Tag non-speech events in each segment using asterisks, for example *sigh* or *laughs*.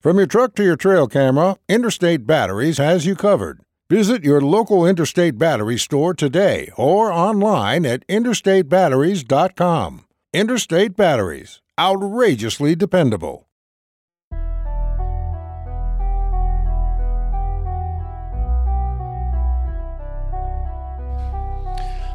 From your truck to your trail camera, Interstate Batteries has you covered. Visit your local Interstate Battery store today or online at interstatebatteries.com. Interstate Batteries, outrageously dependable.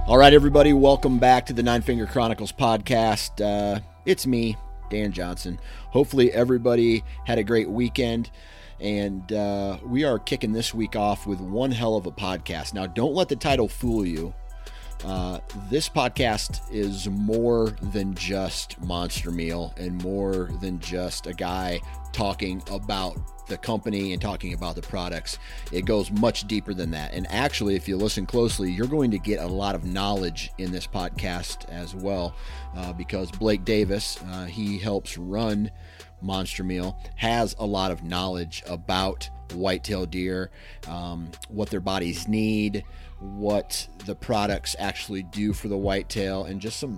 All right, everybody, welcome back to the Nine Finger Chronicles podcast. Uh, it's me, Dan Johnson. Hopefully, everybody had a great weekend. And uh, we are kicking this week off with one hell of a podcast. Now, don't let the title fool you. Uh, this podcast is more than just Monster Meal and more than just a guy talking about the company and talking about the products. It goes much deeper than that. And actually, if you listen closely, you're going to get a lot of knowledge in this podcast as well, uh, because Blake Davis, uh, he helps run Monster Meal, has a lot of knowledge about whitetail deer, um, what their bodies need, what the products actually do for the whitetail, and just some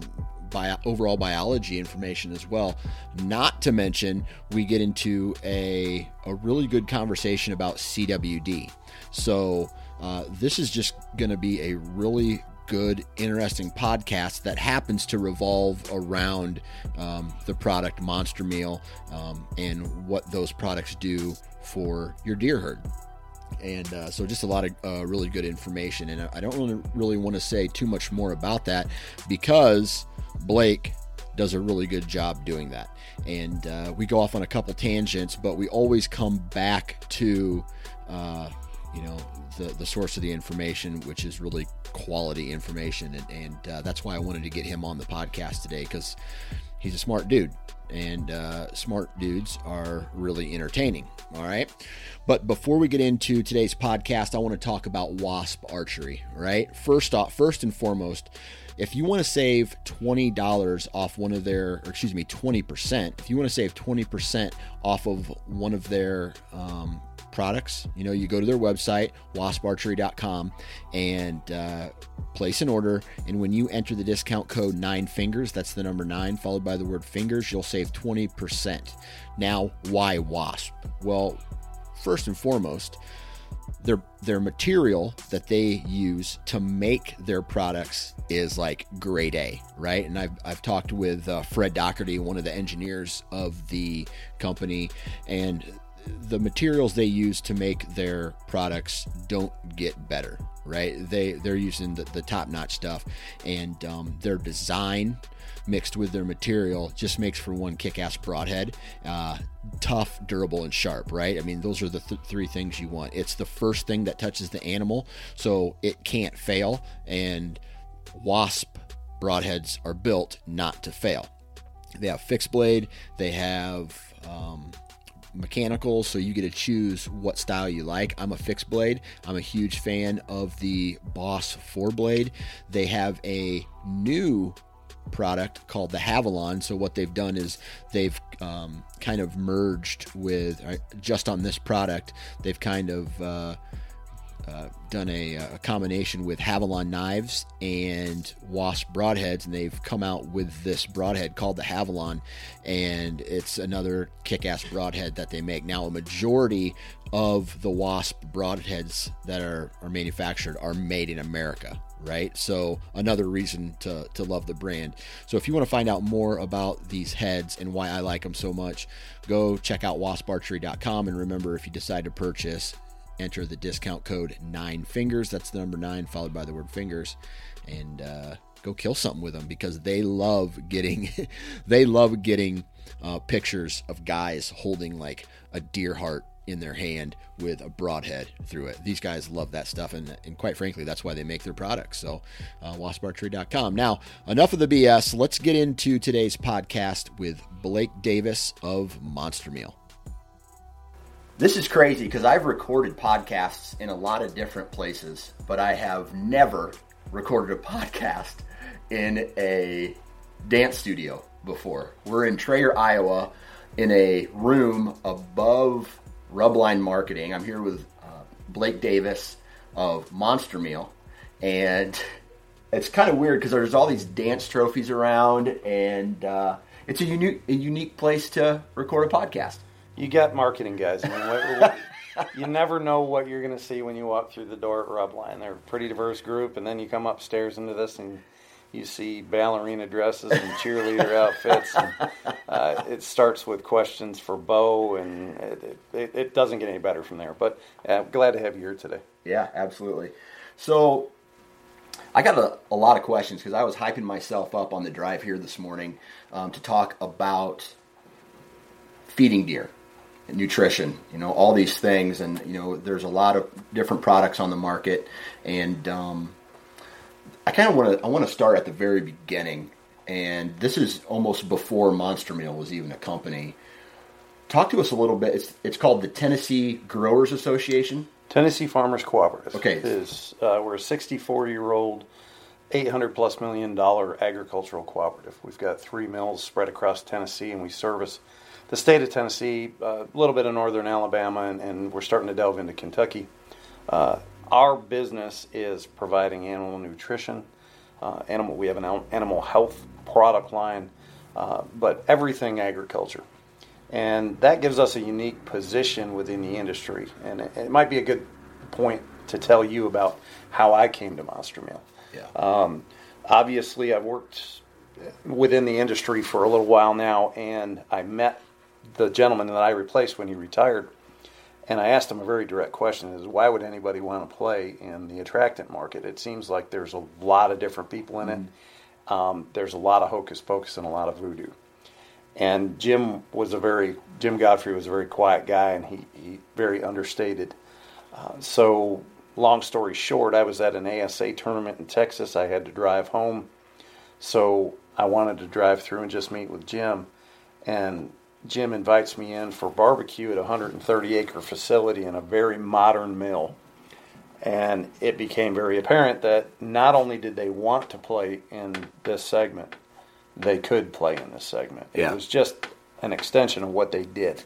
bio, overall biology information as well. Not to mention, we get into a, a really good conversation about CWD. So, uh, this is just going to be a really good, interesting podcast that happens to revolve around um, the product Monster Meal um, and what those products do for your deer herd. And uh, so, just a lot of uh, really good information. And I don't really, really want to say too much more about that because Blake does a really good job doing that. And uh, we go off on a couple tangents, but we always come back to, uh, you know, the, the source of the information, which is really quality information. And, and uh, that's why I wanted to get him on the podcast today because he's a smart dude. And uh, smart dudes are really entertaining. All right. But before we get into today's podcast, I want to talk about Wasp Archery, right? First off, first and foremost, if you want to save $20 off one of their, excuse me, 20%, if you want to save 20% off of one of their um, products, you know, you go to their website, wasparchery.com, and uh, place an order. And when you enter the discount code nine fingers, that's the number nine, followed by the word fingers, you'll save 20%. Now, why Wasp? Well, first and foremost, their their material that they use to make their products is like grade A, right? And I've, I've talked with uh, Fred Doherty, one of the engineers of the company, and the materials they use to make their products don't get better, right? They they're using the, the top notch stuff, and um, their design mixed with their material just makes for one kick-ass broadhead uh, tough durable and sharp right? I mean those are the th- three things you want. It's the first thing that touches the animal so it can't fail and wasp broadheads are built not to fail. They have fixed blade they have um, mechanical, so you get to choose what style you like. I'm a fixed blade. I'm a huge fan of the Boss 4 blade. They have a new product called the Havalon. So what they've done is they've um, kind of merged with uh, just on this product. They've kind of uh, uh, done a, a, combination with Havalon knives and Wasp broadheads, and they've come out with this broadhead called the Havalon, and it's another kick-ass broadhead that they make. Now, a majority of the Wasp broadheads that are, are manufactured are made in America right? So another reason to, to love the brand. So if you want to find out more about these heads and why I like them so much, go check out wasparchery.com. And remember, if you decide to purchase, enter the discount code nine fingers. That's the number nine followed by the word fingers, and uh, go kill something with them because they love getting *laughs* they love getting uh, pictures of guys holding like a deer heart in their hand with a broadhead through it. These guys love that stuff, and, and quite frankly, that's why they make their products. So, uh, wasparchery.com. Now, enough of the BS. Let's get into today's podcast with Blake Davis of Monster Meal. This is crazy because I've recorded podcasts in a lot of different places, but I have never recorded a *laughs* podcast in a dance studio before. We're in Traer, Iowa, in a room above Rubline Marketing. I'm here with uh, Blake Davis of Monster Meal, and *laughs* it's kind of weird because there's all these dance trophies around, and uh, it's a unique a unique place to record a podcast. You got marketing guys. I mean, what, what, you never know what you're going to see when you walk through the door at Rubline. They're a pretty diverse group, and then you come upstairs into this and you see ballerina dresses and cheerleader *laughs* outfits. And, uh, it starts with questions for Bo, and it, it, it, doesn't get any better from there. But uh, glad to have you here today. Yeah, absolutely. So I got a, a lot of questions because I was hyping myself up on the drive here this morning um, to talk about feeding deer nutrition, you know, all these things. And, you know, there's a lot of different products on the market. And, um, I kind of want to I want to start at the very beginning, and this is almost before Monster Meal was even a company. Talk to us a little bit. It's it's called the Tennessee Growers Association. Tennessee Farmers Cooperative. Okay, is uh, we're a 64 year old, 800 plus million dollar agricultural cooperative. We've got three mills spread across Tennessee, and we service the state of Tennessee, uh, a little bit of northern Alabama, and, and we're starting to delve into Kentucky. Uh, our business is providing animal nutrition. Uh, animal, we have an animal health product line, uh, but everything agriculture, and that gives us a unique position within the industry. And it, it might be a good point to tell you about how I came to Monster Meal. Yeah. Um, obviously, I've worked within the industry for a little while now, and I met the gentleman that I replaced when he retired and I asked him a very direct question: Is why would anybody want to play in the attractant market? It seems like there's a lot of different people in it. Mm-hmm. Um, there's a lot of hocus pocus and a lot of voodoo. And Jim was a very Jim Godfrey was a very quiet guy, and he, he very understated. Uh, so, long story short, I was at an ASA tournament in Texas. I had to drive home, so I wanted to drive through and just meet with Jim. And Jim invites me in for barbecue at a 130 acre facility in a very modern mill. And it became very apparent that not only did they want to play in this segment, they could play in this segment. Yeah. It was just an extension of what they did.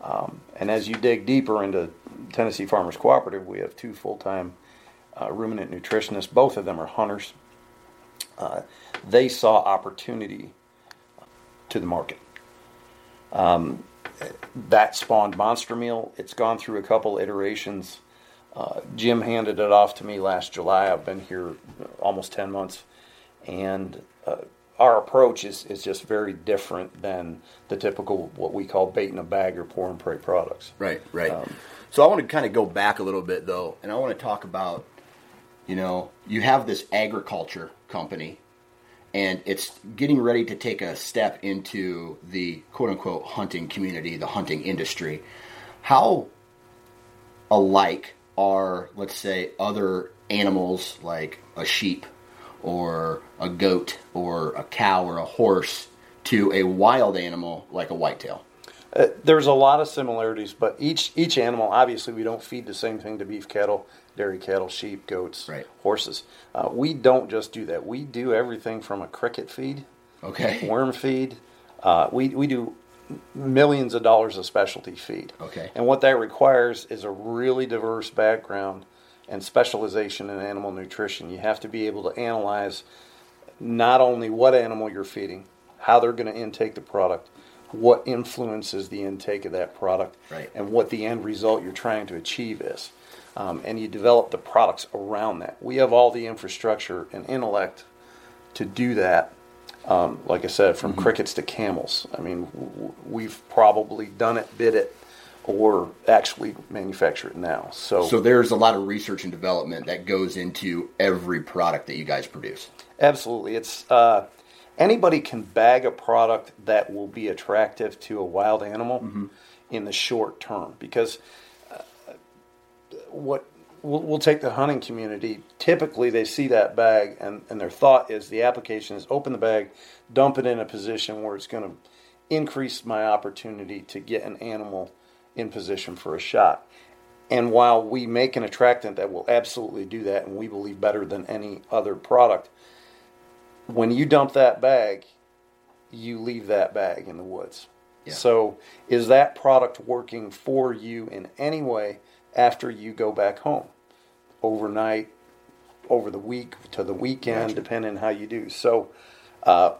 Um, and as you dig deeper into Tennessee Farmers Cooperative, we have two full time uh, ruminant nutritionists. Both of them are hunters. Uh, they saw opportunity to the market. Um, that spawned Monster Meal. It's gone through a couple iterations. Uh, Jim handed it off to me last July. I've been here almost 10 months. And uh, our approach is, is just very different than the typical, what we call bait in a bag or pour and pray products. Right, right. Um, so I want to kind of go back a little bit, though, and I want to talk about you know, you have this agriculture company and it's getting ready to take a step into the quote unquote hunting community, the hunting industry. How alike are, let's say, other animals like a sheep or a goat or a cow or a horse to a wild animal like a whitetail? Uh, there's a lot of similarities, but each each animal, obviously, we don't feed the same thing to beef cattle dairy cattle, sheep, goats, right. horses. Uh, we don't just do that. We do everything from a cricket feed, okay, *laughs* worm feed. Uh, we we do millions of dollars of specialty feed. Okay, and what that requires is a really diverse background and specialization in animal nutrition. You have to be able to analyze not only what animal you're feeding, how they're going to intake the product, what influences the intake of that product, right. and what the end result you're trying to achieve is um, and you develop the products around that. We have all the infrastructure and intellect to do that. Um, like I said, from mm-hmm. crickets to camels. I mean, w- we've probably done it, bid it or actually manufacture it now. So, So there's a lot of research and development that goes into every product that you guys produce. absolutely, it's uh, anybody can bag a product that will be attractive to a wild animal in the short term because what we'll, we'll take the hunting community. Typically, they see that bag, and, and their thought is the application is open the bag, dump it in a position where it's going to increase my opportunity to get an animal in position for a shot. And while we make an attractant that will absolutely do that, and we believe better than any other product, when you dump that bag, you leave that bag in the woods. Yeah. So, is that product working for you in any way after you go back home? Overnight, over the week, to the weekend, depending how you do. So, uh,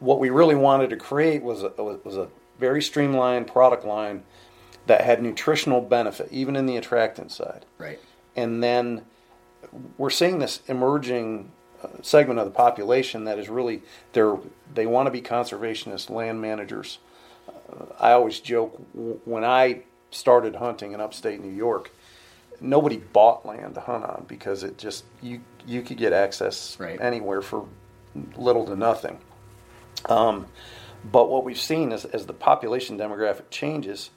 what we really wanted to create was a, was a very streamlined product line that had nutritional benefit, even in the attractant side Right. and then we're seeing this emerging uh, segment of the population that is really they're they want to be conservationist land managers. Uh, I always joke when I started hunting in upstate New York, nobody bought land to hunt on because it just you you could get access Right. anywhere for little to nothing. Um, but what we've seen is as the population demographic changes,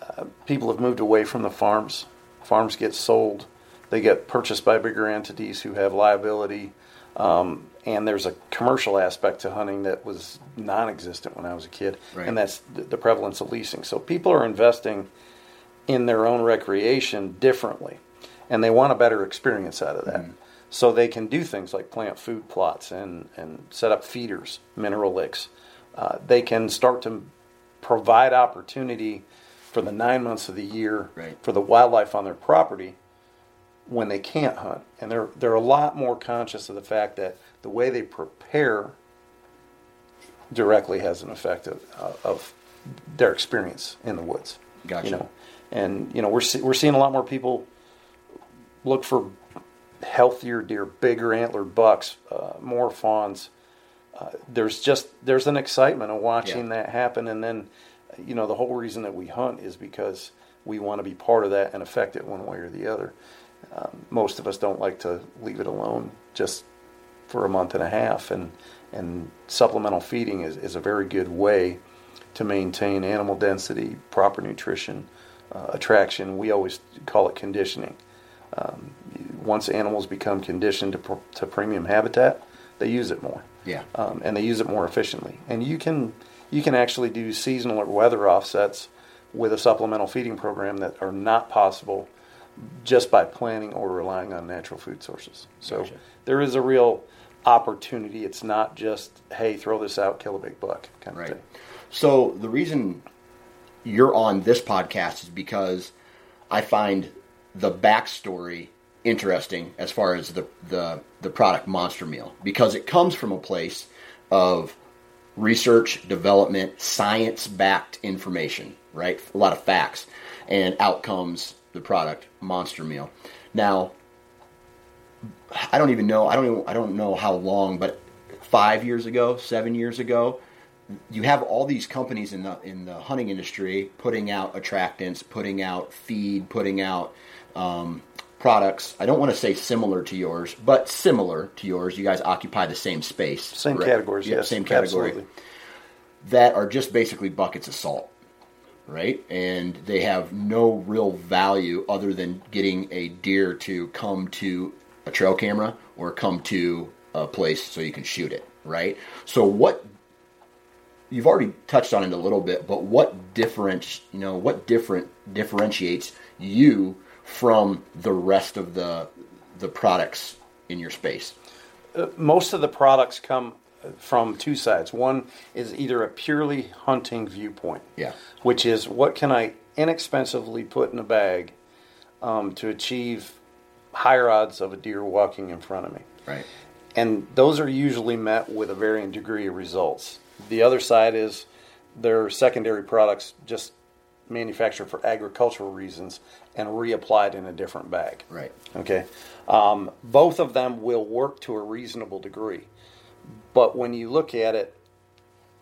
uh, people have moved away from the farms. Farms get sold, they get purchased by bigger entities who have liability, um, and there's a commercial aspect to hunting that was non-existent when I was a kid, Right. and that's the, prevalence of leasing. So people are investing in their own recreation differently, and they want a better experience out of that. So they can do things like plant food plots and, and set up feeders, mineral licks. Uh, they can start to provide opportunity for the nine months of the year Right. for the wildlife on their property when they can't hunt. And they're they're a lot more conscious of the fact that the way they prepare directly has an effect of, uh, of their experience in the woods. Gotcha. You know, and you know we're see, we're seeing a lot more people look for healthier deer, bigger antlered bucks, uh, more fawns. Uh, there's just there's an excitement of watching Yeah. that happen, and then you know the whole reason that we hunt is because we want to be part of that and affect it one way or the other. Um, most of us don't like to leave it alone just for a month and a half, and and supplemental feeding is, is a very good way to maintain animal density, proper nutrition, uh, attraction. We always call it conditioning. Um, once animals become conditioned to, pr- to premium habitat, they use it more, Yeah. um, and they use it more efficiently. And you can you can actually do seasonal or weather offsets with a supplemental feeding program that are not possible just by planning or relying on natural food sources. So Gotcha. there is a real opportunity. It's not just hey, throw this out, kill a big buck kind of Right. thing. So the reason you're on this podcast is because I find the backstory interesting as far as the the the product Monster Meal because it comes from a place of research, development, science backed information, right? A lot of facts, and out comes the product Monster Meal. Now, I don't even know. I don't. Even, I don't know how long, but five years ago, seven years ago, you have all these companies in the in the hunting industry putting out attractants, putting out feed, putting out um, products. I don't want to say similar to yours, but similar to yours. You guys occupy the same space, Same right? categories, Yeah, yes, same category. absolutely. That are just basically buckets of salt, right? And they have no real value other than getting a deer to come to a trail camera or come to a place so you can shoot it, right? So what you've already touched on it a little bit, but what different, you know, what different differentiates you from the rest of the the products in your space? Uh, most of the products come from two sides. One is either a purely hunting viewpoint, Yeah. which is what can I inexpensively put in a bag um, to achieve higher odds of a deer walking in front of me. Right. And those are usually met with a varying degree of results. The other side is their secondary products just manufactured for agricultural reasons and reapplied in a different bag. Right. Okay. Um, both of them will work to a reasonable degree. But when you look at it,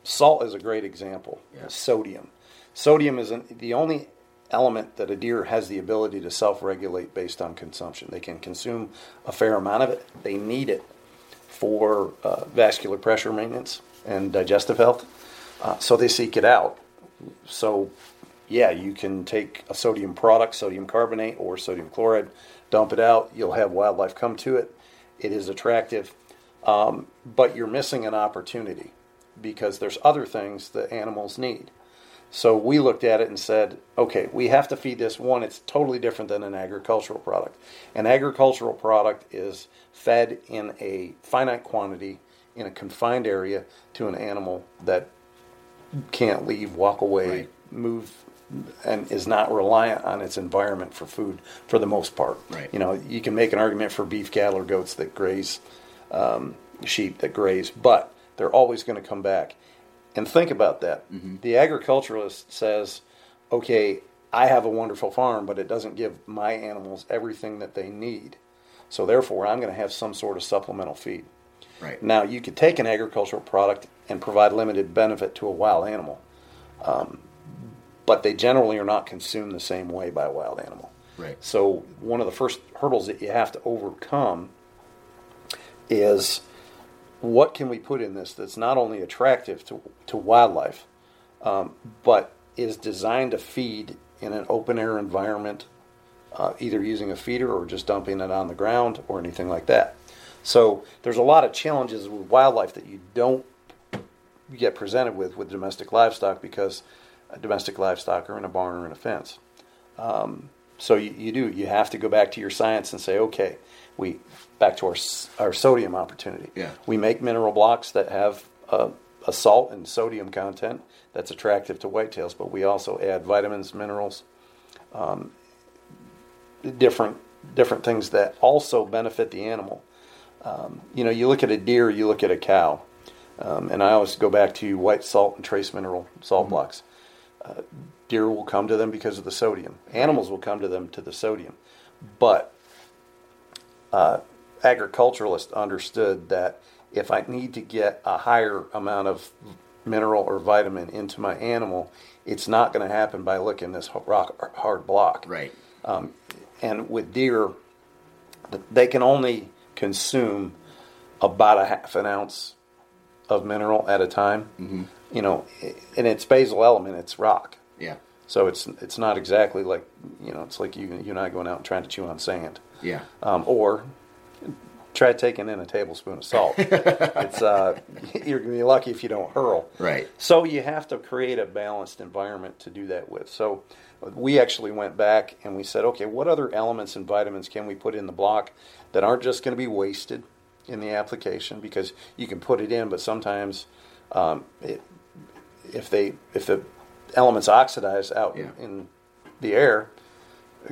salt is a great example. Yeah. Sodium. Sodium is an, the only element that a deer has the ability to self-regulate based on consumption. They can consume a fair amount of it. They need it for uh, vascular pressure maintenance and digestive health, uh, so they seek it out. So, yeah, you can take a sodium product, sodium carbonate or sodium chloride, dump it out. You'll have wildlife come to it. It is attractive, um, but you're missing an opportunity because there's other things that animals need. So we looked at it and said, okay, we have to feed this. One, it's totally different than an agricultural product. An agricultural product is fed in a finite quantity in a confined area to an animal that can't leave, walk away, Right. move, and is not reliant on its environment for food for the most part. Right. You know, you can make an argument for beef cattle or goats that graze, um, sheep that graze, but they're always going to come back. And think about that. The agriculturalist says, okay, I have a wonderful farm, but it doesn't give my animals everything that they need. So therefore, I'm going to have some sort of supplemental feed. Right. Now, you could take an agricultural product and provide limited benefit to a wild animal, um, but they generally are not consumed the same way by a wild animal. Right. So, one of the first hurdles that you have to overcome is what can we put in this that's not only attractive to, to wildlife, um, but is designed to feed in an open air environment, uh, either using a feeder or just dumping it on the ground or anything like that. So there's a lot of challenges with wildlife that you don't get presented with with domestic livestock because domestic livestock are in a barn or in a fence. Um, so you, you do you have to go back to your science and say, okay, we back to our our sodium opportunity. Yeah. We make mineral blocks that have uh, a salt and sodium content that's attractive to whitetails, but we also add vitamins, minerals, um, different different things that also benefit the animal. Um, you know, you look at a deer, you look at a cow, um, and I always go back to white salt and trace mineral salt blocks. Uh, deer will come to them because of the sodium. Animals will come to them to the sodium, but uh, agriculturalists understood that if I need to get a higher amount of mineral or vitamin into my animal, it's not going to happen by licking this rock hard block. Right. Um, and with deer, they can only consume about a half an ounce of mineral at a time. Mm-hmm. You know, and it's basal element, it's rock. Yeah. So it's it's not exactly like you know, it's like you you and I going out and trying to chew on sand, Yeah. um, or try taking in a tablespoon of salt. *laughs* it's uh, *laughs* you're gonna be lucky if you don't hurl. Right. So you have to create a balanced environment to do that with. So we actually went back and we said, okay, what other elements and vitamins can we put in the block that aren't just going to be wasted in the application? Because you can put it in, but sometimes um, it, if they if the elements oxidize out Yeah. in the air,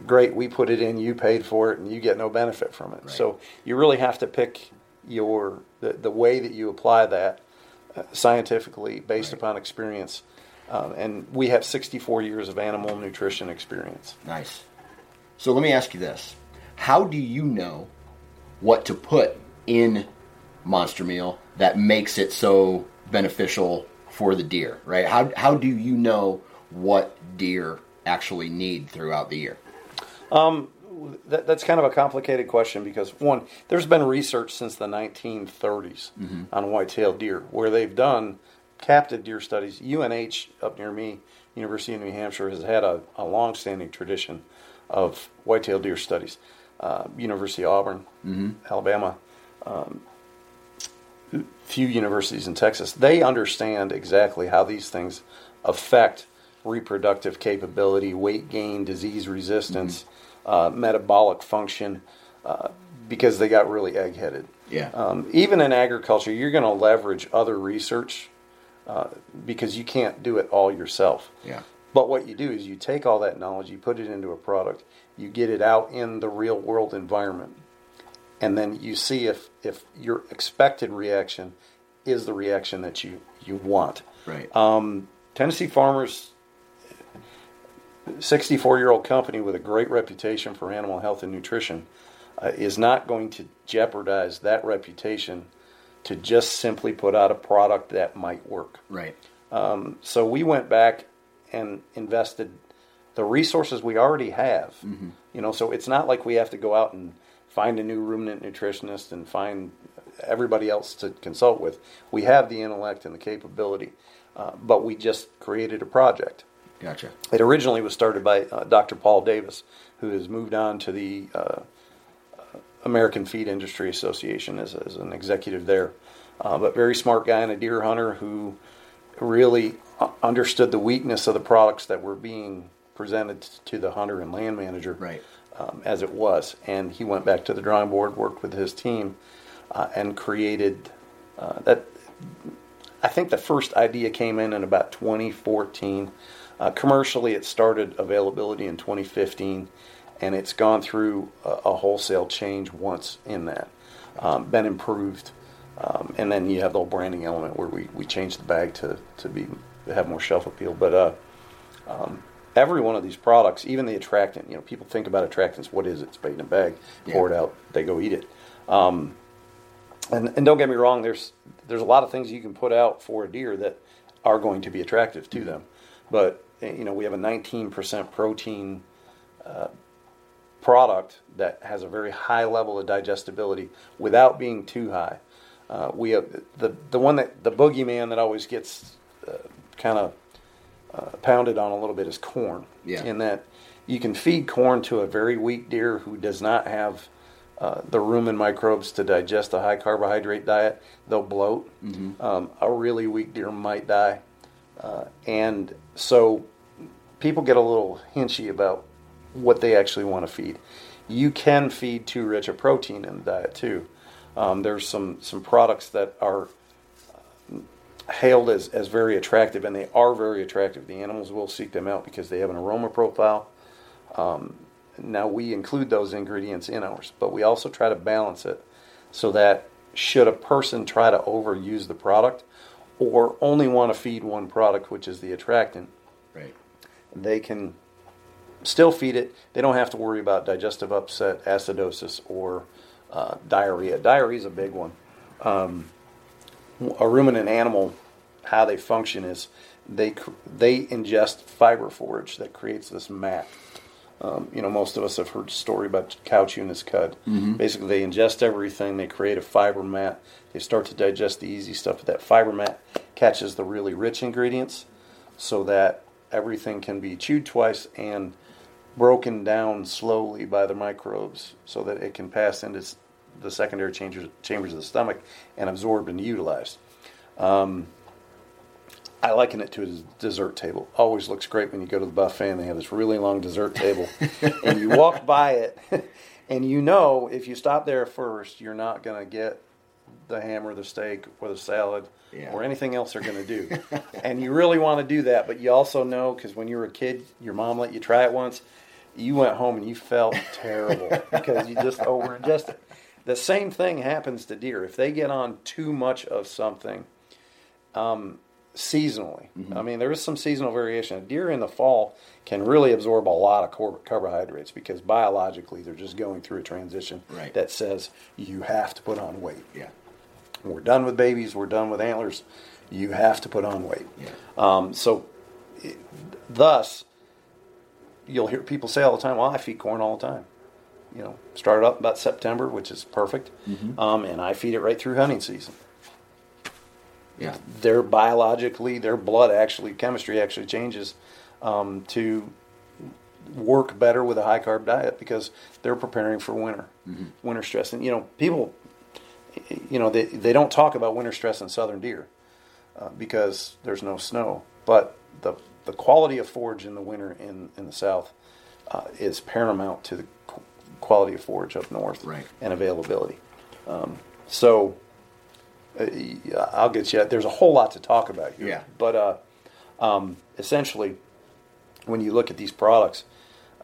great, we put it in, you paid for it, and you get no benefit from it. Right. So you really have to pick your the, the way that you apply that uh, scientifically based Right. upon experience. Um, and we have 64 years of animal nutrition experience. Nice. So let me ask you this: How do you know what to put in Monster Meal that makes it so beneficial for the deer? Right? How how do you know what deer actually need throughout the year? That, that's kind of a complicated question because one, there's been research since the 1930s on white-tailed deer where they've done captive deer studies. UNH up near me, University of New Hampshire, has had a, a long-standing tradition of white-tailed deer studies. Uh, University of Auburn, Alabama, um, few universities in Texas, they understand exactly how these things affect reproductive capability, weight gain, disease resistance, uh, metabolic function, uh, because they got really egg headed. Yeah. Um, even in agriculture, you're going to leverage other research uh, because you can't do it all yourself. Yeah. But what you do is you take all that knowledge, you put it into a product, you get it out in the real world environment, and then you see if, if your expected reaction is the reaction that you, you want. Right. Um, Tennessee Farmers, 64 year old company with a great reputation for animal health and nutrition, uh, is not going to jeopardize that reputation to just simply put out a product that might work. right. Um, so we went back and invested the resources we already have. You know, so it's not like we have to go out and find a new ruminant nutritionist and find everybody else to consult with. We have the intellect and the capability, uh, but we just created a project. Gotcha. It originally was started by uh, Dr. Paul Davis, who has moved on to the uh, American Feed Industry Association as, as an executive there. Uh, but very smart guy and a deer hunter who really uh, understood the weakness of the products that were being presented to the hunter and land manager Right. um, as it was. And he went back to the drawing board, worked with his team, uh, and created uh, that. I think the first idea came in in about 2014. Uh, commercially, it started availability in 2015, and it's gone through a, a wholesale change once in that, um, been improved. Um, and then you have the whole branding element where we, we changed the bag to, to be have more shelf appeal. But uh, um, every one of these products, even the attractant, you know, people think about attractants. What is it? It's bait in a bag. Pour it out. They go eat it. Um, and, and don't get me wrong. There's there's a lot of things you can put out for a deer that are going to be attractive to them. But you know, we have a 19% protein uh, product that has a very high level of digestibility without being too high. Uh, we have the the one that the boogeyman that always gets uh, kind of uh, pounded on a little bit is corn. Yeah. In that you can feed corn to a very weak deer who does not have uh, the rumen microbes to digest a high carbohydrate diet, they'll bloat. Um, a really weak deer might die. Uh, and so people get a little hinchy about what they actually want to feed. You can feed too rich a protein in the diet too. Um, there's some, some products that are hailed as, as very attractive, and they are very attractive. The animals will seek them out because they have an aroma profile. Um, now, we include those ingredients in ours, but we also try to balance it so that should a person try to overuse the product or only want to feed one product, which is the attractant, Right. they can still feed it. They don't have to worry about digestive upset, acidosis, or uh, diarrhea. Diarrhea is a big one. Um, a ruminant animal, how they function is they they ingest fiber forage that creates this mat. Um, you know, most of us have heard the story about cow chewing this cud. Basically, they ingest everything. They create a fiber mat. They start to digest the easy stuff, but that fiber mat catches the really rich ingredients, so that everything can be chewed twice and broken down slowly by the microbes, so that it can pass into the secondary chambers, chambers of the stomach and absorbed and utilized. Um, I liken it to a dessert table. Always looks great when you go to the buffet and they have this really long dessert table, *laughs* and you walk by it, and you know if you stop there first, you're not going to get the ham or the steak or the salad Yeah. or anything else they're going to do. and you really want to do that, but you also know because when you were a kid, your mom let you try it once. You went home and you felt terrible *laughs* because you just over ingested. The same thing happens to deer. If they get on too much of something, um, seasonally. I mean, there is some seasonal variation. A deer in the fall can really absorb a lot of carbohydrates because biologically they're just going through a transition Right. that says you have to put on weight. Yeah. We're done with babies. We're done with antlers. You have to put on weight. Yeah. Um, so, it, thus, you'll hear people say all the time, "Well, I feed corn all the time." You know, started up about September, which is perfect, um, and I feed it right through hunting season Yeah. their biologically their blood actually chemistry actually changes um, to work better with a high carb diet because they're preparing for winter winter stress and you know people you know they, they don't talk about winter stress in southern deer uh, because there's no snow but the the quality of forage in the winter in in the south uh, is paramount to the quality of forage up north Right. and availability um, so I'll get you. There's a whole lot to talk about here. Yeah. But uh, um, essentially, when you look at these products,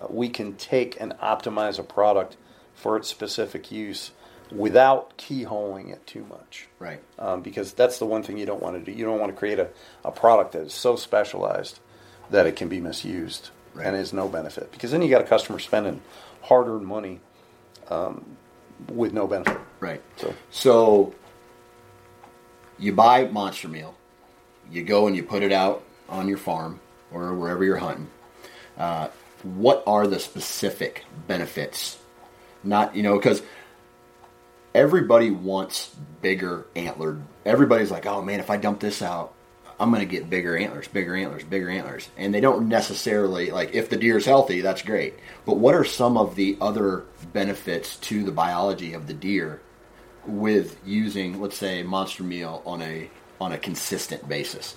uh, we can take and optimize a product for its specific use without keyholing it too much. Right. Um, because that's the one thing you don't want to do. You don't want to create a, a product that is so specialized that it can be misused Right. and is no benefit. Because then you got a customer spending hard earned money um, with no benefit. Right. So So you buy monster meal, you go and you put it out on your farm or wherever you're hunting. Uh, what are the specific benefits? Not you know because everybody wants bigger antlered. Everybody's like, oh man, if I dump this out, I'm going to get bigger antlers, bigger antlers, bigger antlers. And they don't necessarily, like, if the deer is healthy, that's great. But what are some of the other benefits to the biology of the deer with using, let's say, monster meal on a on a consistent basis?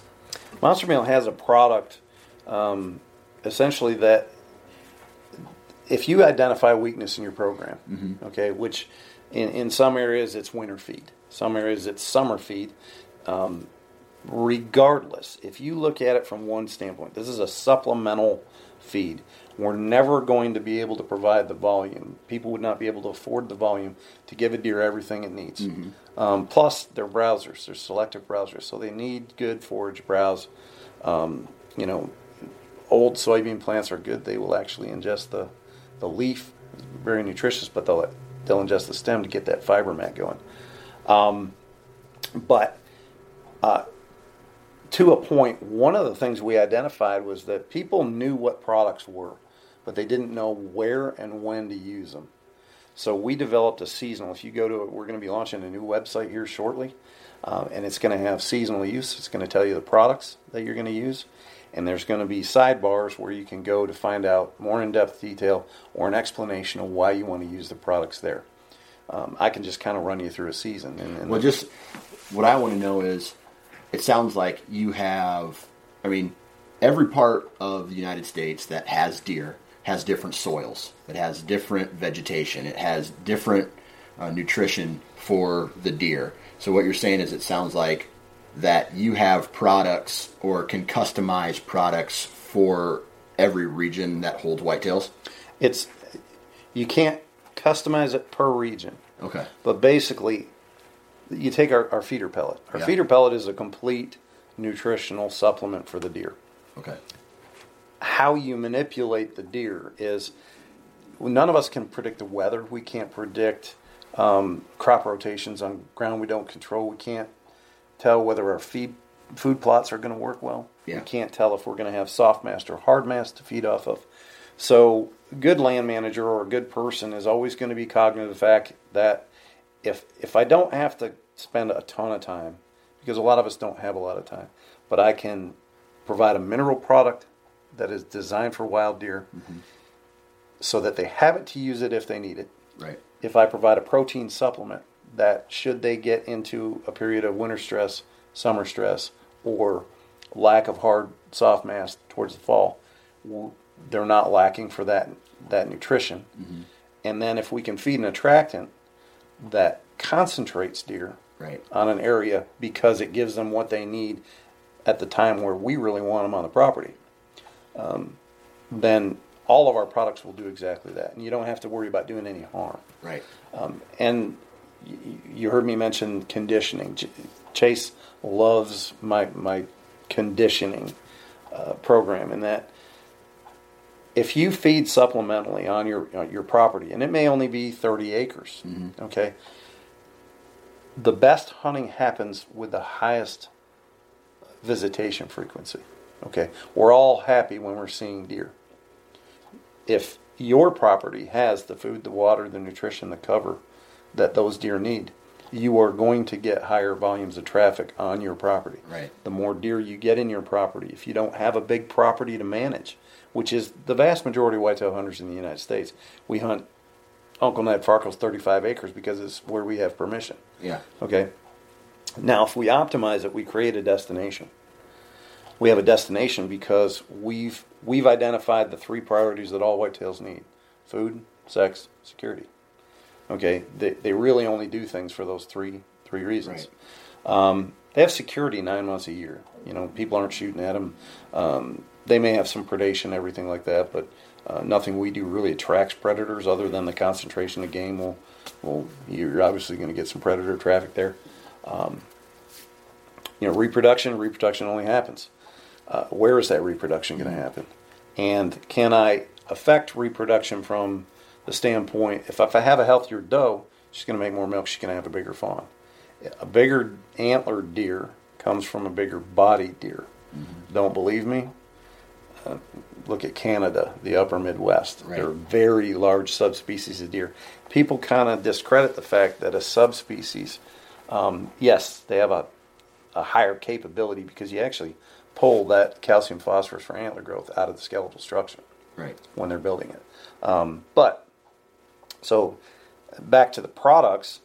Monster meal has a product, um, essentially that if you identify weakness in your program, mm-hmm. okay, which in, in some areas it's winter feed, some areas it's summer feed. Um, regardless, if you look at it from one standpoint, this is a supplemental feed. We're never going to be able to provide the volume. People would not be able to afford the volume to give a deer everything it needs. Mm-hmm. Um, plus, they're browsers, they're selective browsers, so they need good forage browse. Um, you know, old soybean plants are good. They will actually ingest the, the leaf, very nutritious, but they'll, they'll ingest the stem to get that fiber mat going. Um, but uh, to a point, one of the things we identified was that people knew what products were, but they didn't know where and when to use them. So we developed a seasonal. If you go to, we're going to be launching a new website here shortly, uh, and it's going to have seasonal use. It's going to tell you the products that you're going to use, and there's going to be sidebars where you can go to find out more in-depth detail or an explanation of why you want to use the products there. Um, I can just kind of run you through a season. And, and well, just what I want to know is it sounds like you have, I mean, every part of the United States that has deer has different soils. It has different vegetation. It has different uh, nutrition for the deer. So what you're saying is, it sounds like that you have products or can customize products for every region that holds whitetails. It's you can't customize it per region. Okay. But basically, you take our, our feeder pellet. Our yeah. feeder pellet is a complete nutritional supplement for the deer. Okay. How you manipulate the deer is none of us can predict the weather. We can't predict um, crop rotations on ground we don't control. We can't tell whether our feed food plots are going to work well. Yeah. We can't tell if we're going to have soft mass or hard mass to feed off of. So, a good land manager or a good person is always going to be cognizant of the fact that if if I don't have to spend a ton of time because a lot of us don't have a lot of time, but I can provide a mineral product that is designed for wild deer mm-hmm. so that they have it to use it if they need it. Right. If I provide a protein supplement that should they get into a period of winter stress, summer stress, or lack of hard soft mass towards the fall, they're not lacking for that that nutrition. Mm-hmm. And then if we can feed an attractant that concentrates deer right. on an area because it gives them what they need at the time where we really want them on the property, um, then all of our products will do exactly that, and you don't have to worry about doing any harm. Right. Um, and y- you heard me mention conditioning. Chase loves my my conditioning uh, program, and that if you feed supplementally on your on your property, and it may only be 30 acres, mm-hmm. okay, the best hunting happens with the highest visitation frequency. Okay, we're all happy when we're seeing deer. If your property has the food, the water, the nutrition, the cover that those deer need, you are going to get higher volumes of traffic on your property. Right. The more deer you get in your property, if you don't have a big property to manage, which is the vast majority of whitetail hunters in the United States, we hunt Uncle Ned Farkle's 35 acres because it's where we have permission. Yeah. Okay. Now, if we optimize it, we create a destination. We have a destination because we've we've identified the three priorities that all whitetails need: food, sex, security. Okay, they they really only do things for those three three reasons. Right. Um, they have security nine months a year. You know, people aren't shooting at them. Um, they may have some predation, everything like that, but uh, nothing we do really attracts predators other than the concentration of game. Will, will you're obviously going to get some predator traffic there. Um, you know, reproduction. Reproduction only happens. Uh, where is that reproduction going to happen? And can I affect reproduction from the standpoint if, if I have a healthier doe, she's going to make more milk. She's going to have a bigger fawn. A bigger antlered deer comes from a bigger body deer. Mm-hmm. Don't believe me? Uh, look at Canada, the upper Midwest. Right. They're very large subspecies of deer. People kind of discredit the fact that a subspecies, um, yes, they have a, a higher capability because you actually pull that calcium phosphorus for antler growth out of the skeletal structure Right. when they're building it. Um, but so back to the products,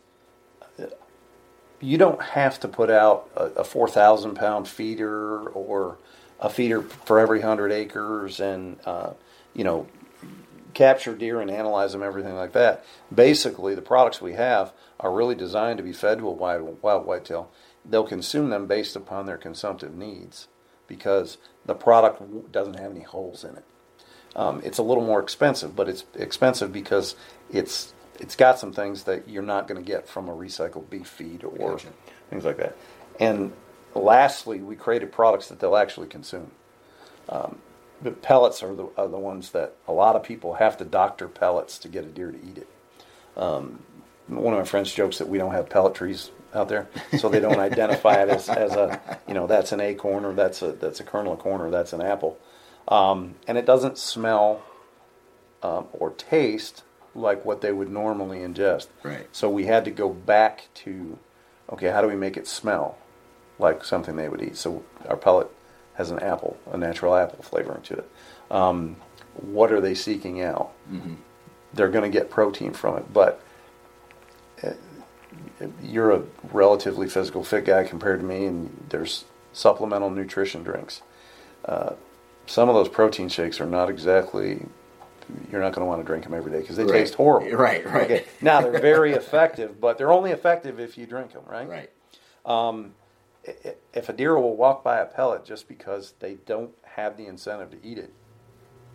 you don't have to put out a, a four thousand pound feeder or a feeder for every hundred acres and uh, you know capture deer and analyze them, everything like that. Basically, the products we have are really designed to be fed to a wild, wild whitetail. They'll consume them based upon their consumptive needs because the product doesn't have any holes in it. Um, it's a little more expensive, but it's expensive because it's it's got some things that you're not going to get from a recycled beef feed or Gotcha. things like that. And lastly, we created products that they'll actually consume. Um, but pellets are the are the ones that a lot of people have to doctor pellets to get a deer to eat it. Um, one of my friends jokes that we don't have pellet trees out there, so they don't identify it as, as a you know that's an acorn or that's a that's a kernel of corn or that's an apple, um, and it doesn't smell um, or taste like what they would normally ingest. Right. So we had to go back to, okay, how do we make it smell like something they would eat? So our pellet has an apple, a natural apple flavoring to it. Um, what are they seeking out? They're going to get protein from it, but you're a relatively physical fit guy compared to me, and there's supplemental nutrition drinks. Uh, some of those protein shakes are not exactly. You're not going to want to drink them every day because they Right. taste horrible. Right, right. Okay. Now they're very *laughs* effective, but they're only effective if you drink them, right? Right. I- If a deer will walk by a pellet just because they don't have the incentive to eat it,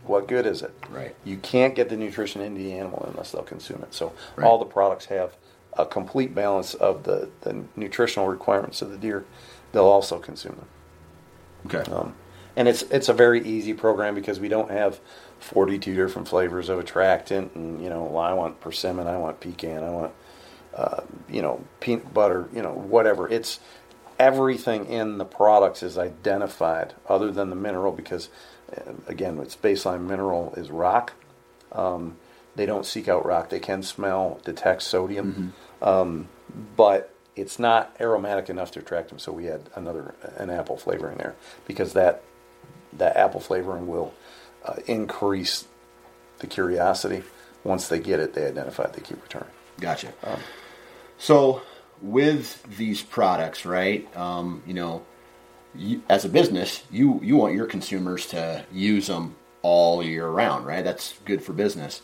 what good is it? Right. You can't get the nutrition into the animal unless they'll consume it. So Right. all the products have a complete balance of the, the nutritional requirements of the deer. They'll also consume them. Okay. Um, and it's it's a very easy program because we don't have 42 different flavors of attractant and you know well, I want persimmon, I want pecan, I want uh, you know peanut butter, you know whatever. It's everything in the products is identified other than the mineral because uh, again its baseline mineral is rock. Um, they don't seek out rock. They can smell, detect sodium, um, but it's not aromatic enough to attract them. So we had another an apple flavoring there because that that apple flavoring will uh, increase the curiosity. Once they get it, they identify it. They keep returning. Gotcha. so with these products, right? Um, you know, you, as a business, you you want your consumers to use them all year round, right? That's good for business.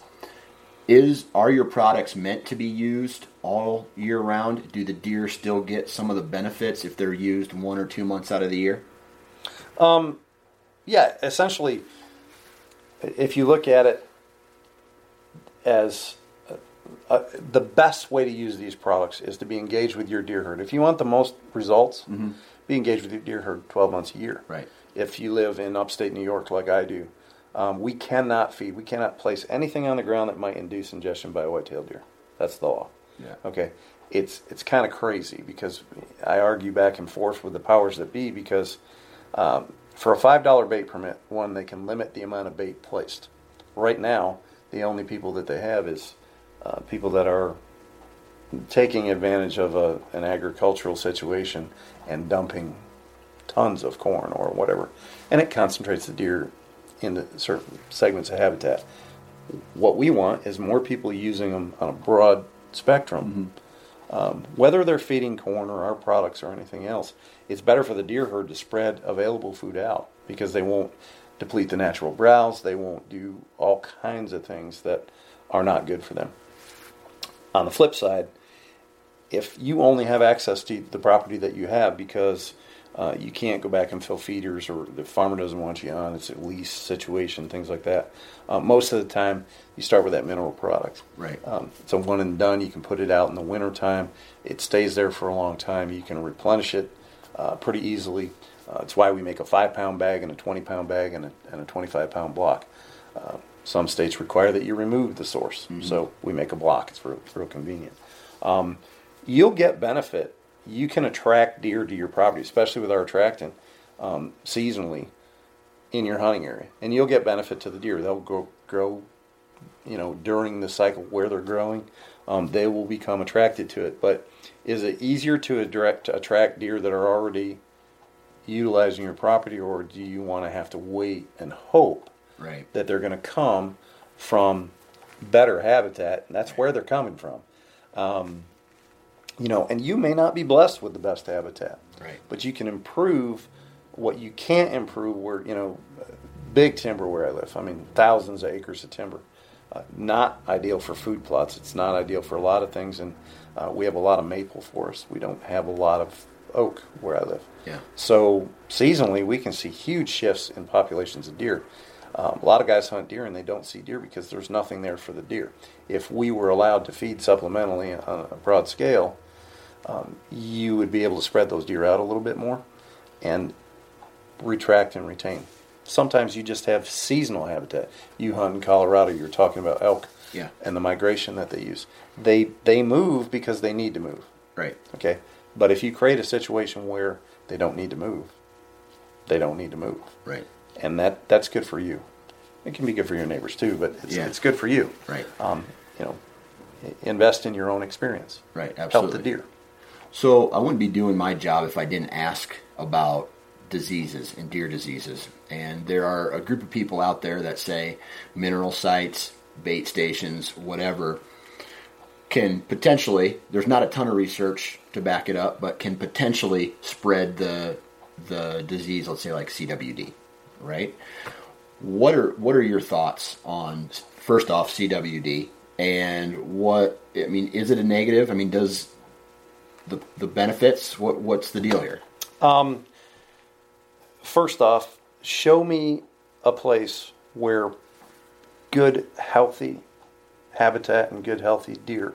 Is are your products meant to be used all year round? Do the deer still get some of the benefits if they're used one or two months out of the year? Um, Yeah, essentially, if you look at it as uh, uh, the best way to use these products is to be engaged with your deer herd. If you want the most results, be engaged with your deer herd 12 months a year. Right. If you live in upstate New York like I do, um, we cannot feed, we cannot place anything on the ground that might induce ingestion by a white-tailed deer. That's the law. Yeah. Okay. It's it's kind of crazy because I argue back and forth with the powers that be because um, for a five dollar bait permit, one they can limit the amount of bait placed. Right now, the only people that they have is uh, people that are taking advantage of a, an agricultural situation and dumping tons of corn or whatever, and it concentrates the deer into certain segments of habitat. What we want is more people using them on a broad spectrum. Um, whether they're feeding corn or our products or anything else, it's better for the deer herd to spread available food out because they won't deplete the natural browse. They won't do all kinds of things that are not good for them. On the flip side, if you only have access to the property that you have because uh, you can't go back and fill feeders or the farmer doesn't want you on, it's a lease situation, things like that. Uh, most of the time, you start with that mineral product. Right. Um, it's a one and done. You can put it out in the winter time. It stays there for a long time. You can replenish it uh, pretty easily. Uh, it's why we make a five pound bag and a 20 pound bag and a, and a 25 pound block. Uh, some states require that you remove the source, so we make a block. It's real, real convenient. Um, you'll get benefit. You can attract deer to your property, especially with our attractant um, seasonally in your hunting area, and you'll get benefit to the deer. They'll grow, grow you know, during the cycle where they're growing, um, they will become attracted to it. But is it easier to attract, to attract deer that are already utilizing your property, or do you want to have to wait and hope Right. that they're going to come from better habitat? And that's where they're coming from. Um, you know, and you may not be blessed with the best habitat, Right. but you can improve what you can't improve. Where you know, big timber where I live. I mean, thousands of acres of timber. Uh, not ideal for food plots. It's not ideal for a lot of things, and uh, we have a lot of maple forest. We don't have a lot of oak where I live. Yeah. So seasonally, we can see huge shifts in populations of deer. Um, a lot of guys hunt deer and they don't see deer because there's nothing there for the deer. If we were allowed to feed supplementally on a broad scale, um, you would be able to spread those deer out a little bit more and retract and retain. Sometimes you just have seasonal habitat. You hunt in Colorado, you're talking about elk Yeah. and the migration that they use. They they move because they need to move. Right. Okay. But if you create a situation where they don't need to move, they don't need to move. Right. And that, that's good for you. It can be good for your neighbors too, but it's, Yeah. it's good for you. Right. Um, you know, invest in your own experience. Right. Help the deer. So I wouldn't be doing my job if I didn't ask about diseases and deer diseases. And there are a group of people out there that say mineral sites, bait stations, whatever, can potentially there's not a ton of research to back it up, but can potentially spread the the disease, let's say like CWD, right? What are what are your thoughts on first off CWD and what I mean is it a negative? I mean does the the benefits what what's the deal here? Um, first off, show me a place where good, healthy habitat and good, healthy deer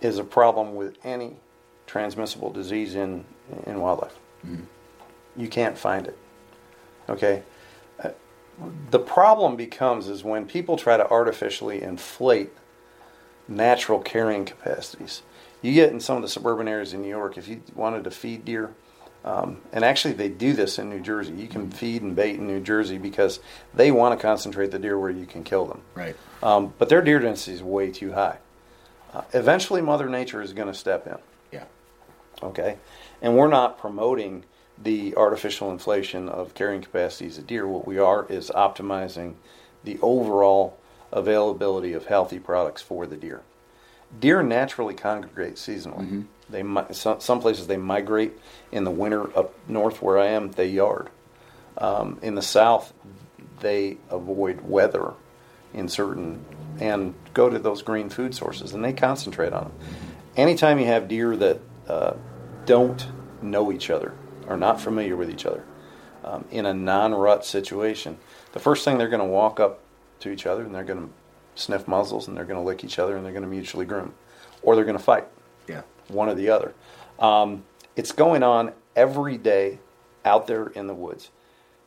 is a problem with any transmissible disease in in wildlife. Mm-hmm. You can't find it. Okay. The problem becomes is when people try to artificially inflate natural carrying capacities. You get in some of the suburban areas in New York, if you wanted to feed deer, um, and actually they do this in New Jersey. You can feed and bait in New Jersey because they want to concentrate the deer where you can kill them. Right. Um, but their deer density is way too high. Uh, eventually, Mother Nature is going to step in Yeah. okay? And we're not promoting the artificial inflation of carrying capacities of deer. What we are is optimizing the overall availability of healthy products for the deer. Deer naturally congregate seasonally. They mi- some, some places they migrate in the winter up north where I am. They yard. Um, in the south, they avoid weather in certain and go to those green food sources and they concentrate on them. Anytime you have deer that uh, don't know each other, are not familiar with each other, um, in a non-rut situation, the first thing they're going to walk up to each other and they're going to sniff muzzles and they're going to lick each other and they're going to mutually groom, or they're going to fight Yeah. one or the other. Um, it's going on every day out there in the woods.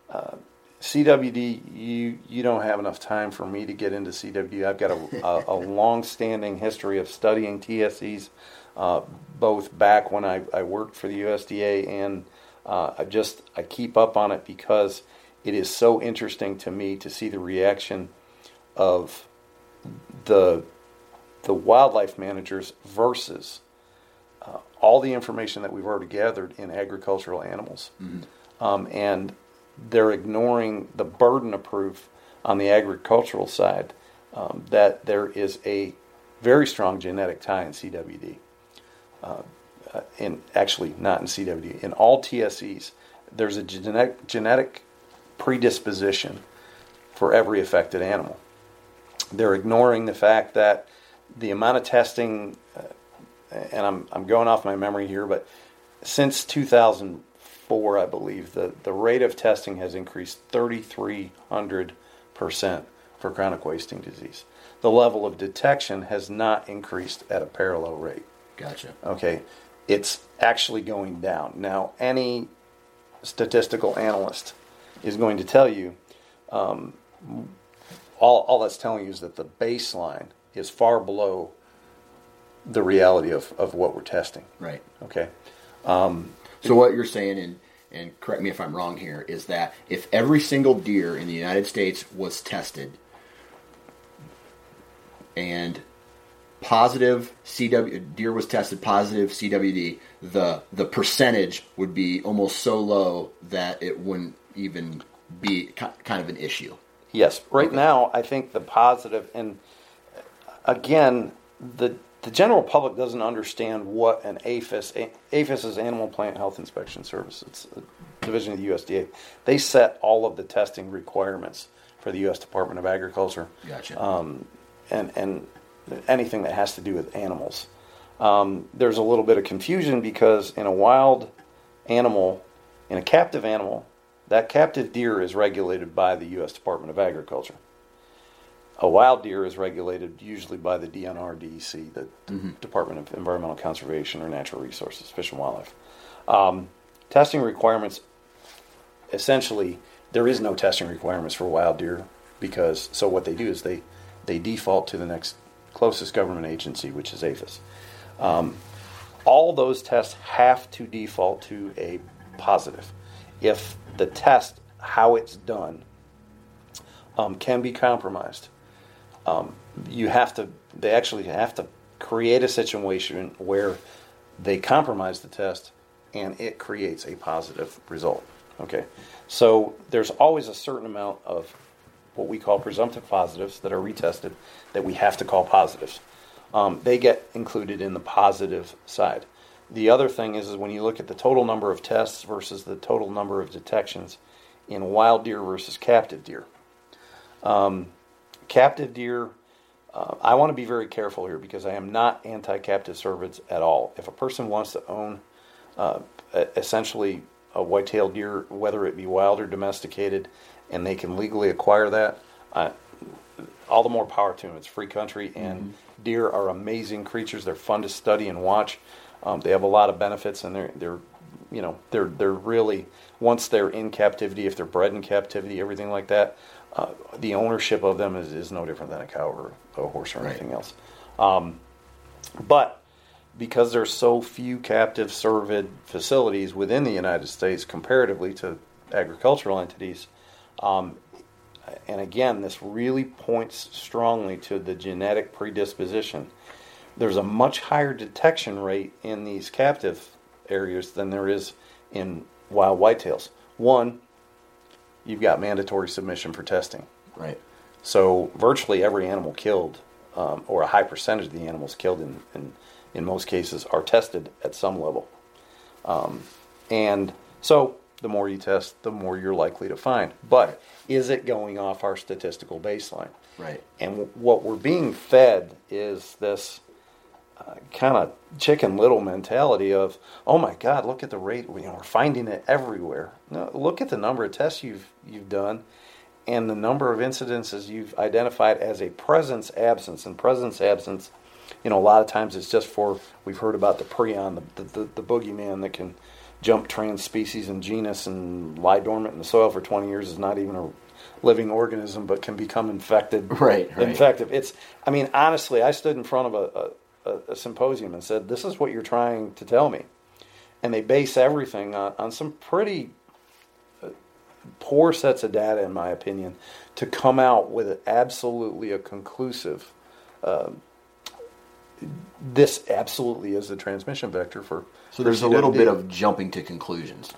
Uh, CWD, you you don't have enough time for me to get into CWD. I've got a, *laughs* a, a long-standing history of studying TSEs, uh, both back when I, I worked for the USDA and uh, I just I keep up on it because it is so interesting to me to see the reaction of the the wildlife managers versus uh, all the information that we've already gathered in agricultural animals. Um, and they're ignoring the burden of proof on the agricultural side um, that there is a very strong genetic tie in CWD. Uh, uh, in actually not in CWD, in all TSEs, there's a genetic genetic predisposition for every affected animal. They're ignoring the fact that the amount of testing, uh, and I'm, I'm going off my memory here, but since 2004, I believe, the, the rate of testing has increased 3,300% for chronic wasting disease. The level of detection has not increased at a parallel rate. Gotcha. Okay, it's actually going down. Now, any statistical analyst is going to tell you um, all, all that's telling you is that the baseline is far below the reality of, of what we're testing. Right. Okay, um, So what you're saying in and correct me if I'm wrong here, is that if every single deer in the United States was tested and positive CW deer was tested positive CWD, the the percentage would be almost so low that it wouldn't even be kind of an issue. Yes, right okay. now I think the positive and again the the general public doesn't understand what an APHIS APHIS is Animal Plant Health Inspection Service. It's a division of the USDA. They set all of the testing requirements for the U.S. Department of Agriculture. Gotcha. Um, and and anything that has to do with animals. Um, there's a little bit of confusion because in a wild animal, in a captive animal, that captive deer is regulated by the U.S. Department of Agriculture. A wild deer is regulated usually by the DNR DEC, the mm-hmm. Department of Environmental Conservation or Natural Resources, Fish and Wildlife. Um, testing requirements essentially there is no testing requirements for wild deer because so what they do is they they default to the next closest government agency, which is APHIS. Um, all those tests have to default to a positive. If the test, how it's done, um, can be compromised, um, you have to. They actually have to create a situation where they compromise the test and it creates a positive result. Okay, so there's always a certain amount of what we call presumptive positives that are retested that we have to call positives. Um, they get included in the positive side. The other thing is, is when you look at the total number of tests versus the total number of detections in wild deer versus captive deer. Um, captive deer, uh, I want to be very careful here because I am not anti captive cervids at all. If a person wants to own uh, essentially a white-tailed deer, whether it be wild or domesticated, and they can legally acquire that, uh, all the more power to them. It's free country, and mm-hmm. deer are amazing creatures. They're fun to study and watch. Um, they have a lot of benefits, and they're they're you know they're they're really once they're in captivity, if they're bred in captivity, everything like that, uh, the ownership of them is, is no different than a cow or a horse or right. anything else. Um, but because there's so few captive cervid facilities within the United States comparatively to agricultural entities, um, and again, this really points strongly to the genetic predisposition. There's a much higher detection rate in these captive areas than there is in wild whitetails. One, you've got mandatory submission for testing. Right. So virtually every animal killed, um, or a high percentage of the animals killed in, in, in most cases, are tested at some level. Um, and so the more you test, the more you're likely to find. But is it going off our statistical baseline? Right. And w- what we're being fed is this kind of chicken little mentality of, oh my God, look at the rate. You know, we're finding it everywhere. No, look at the number of tests you've you've done, and the number of incidences you've identified as a presence absence. And presence absence, you know, a lot of times it's just for we've heard about the prion, the the, the, the boogeyman that can jump trans species and genus and lie dormant in the soil for 20 years is not even a living organism but can become infected right, right. infective it's i mean honestly i stood in front of a, a, a, symposium and said this is what you're trying to tell me and they base everything on, on some pretty uh, poor sets of data in my opinion to come out with absolutely a conclusive uh, this absolutely is the transmission vector for. So there's a little bit of jumping to conclusions.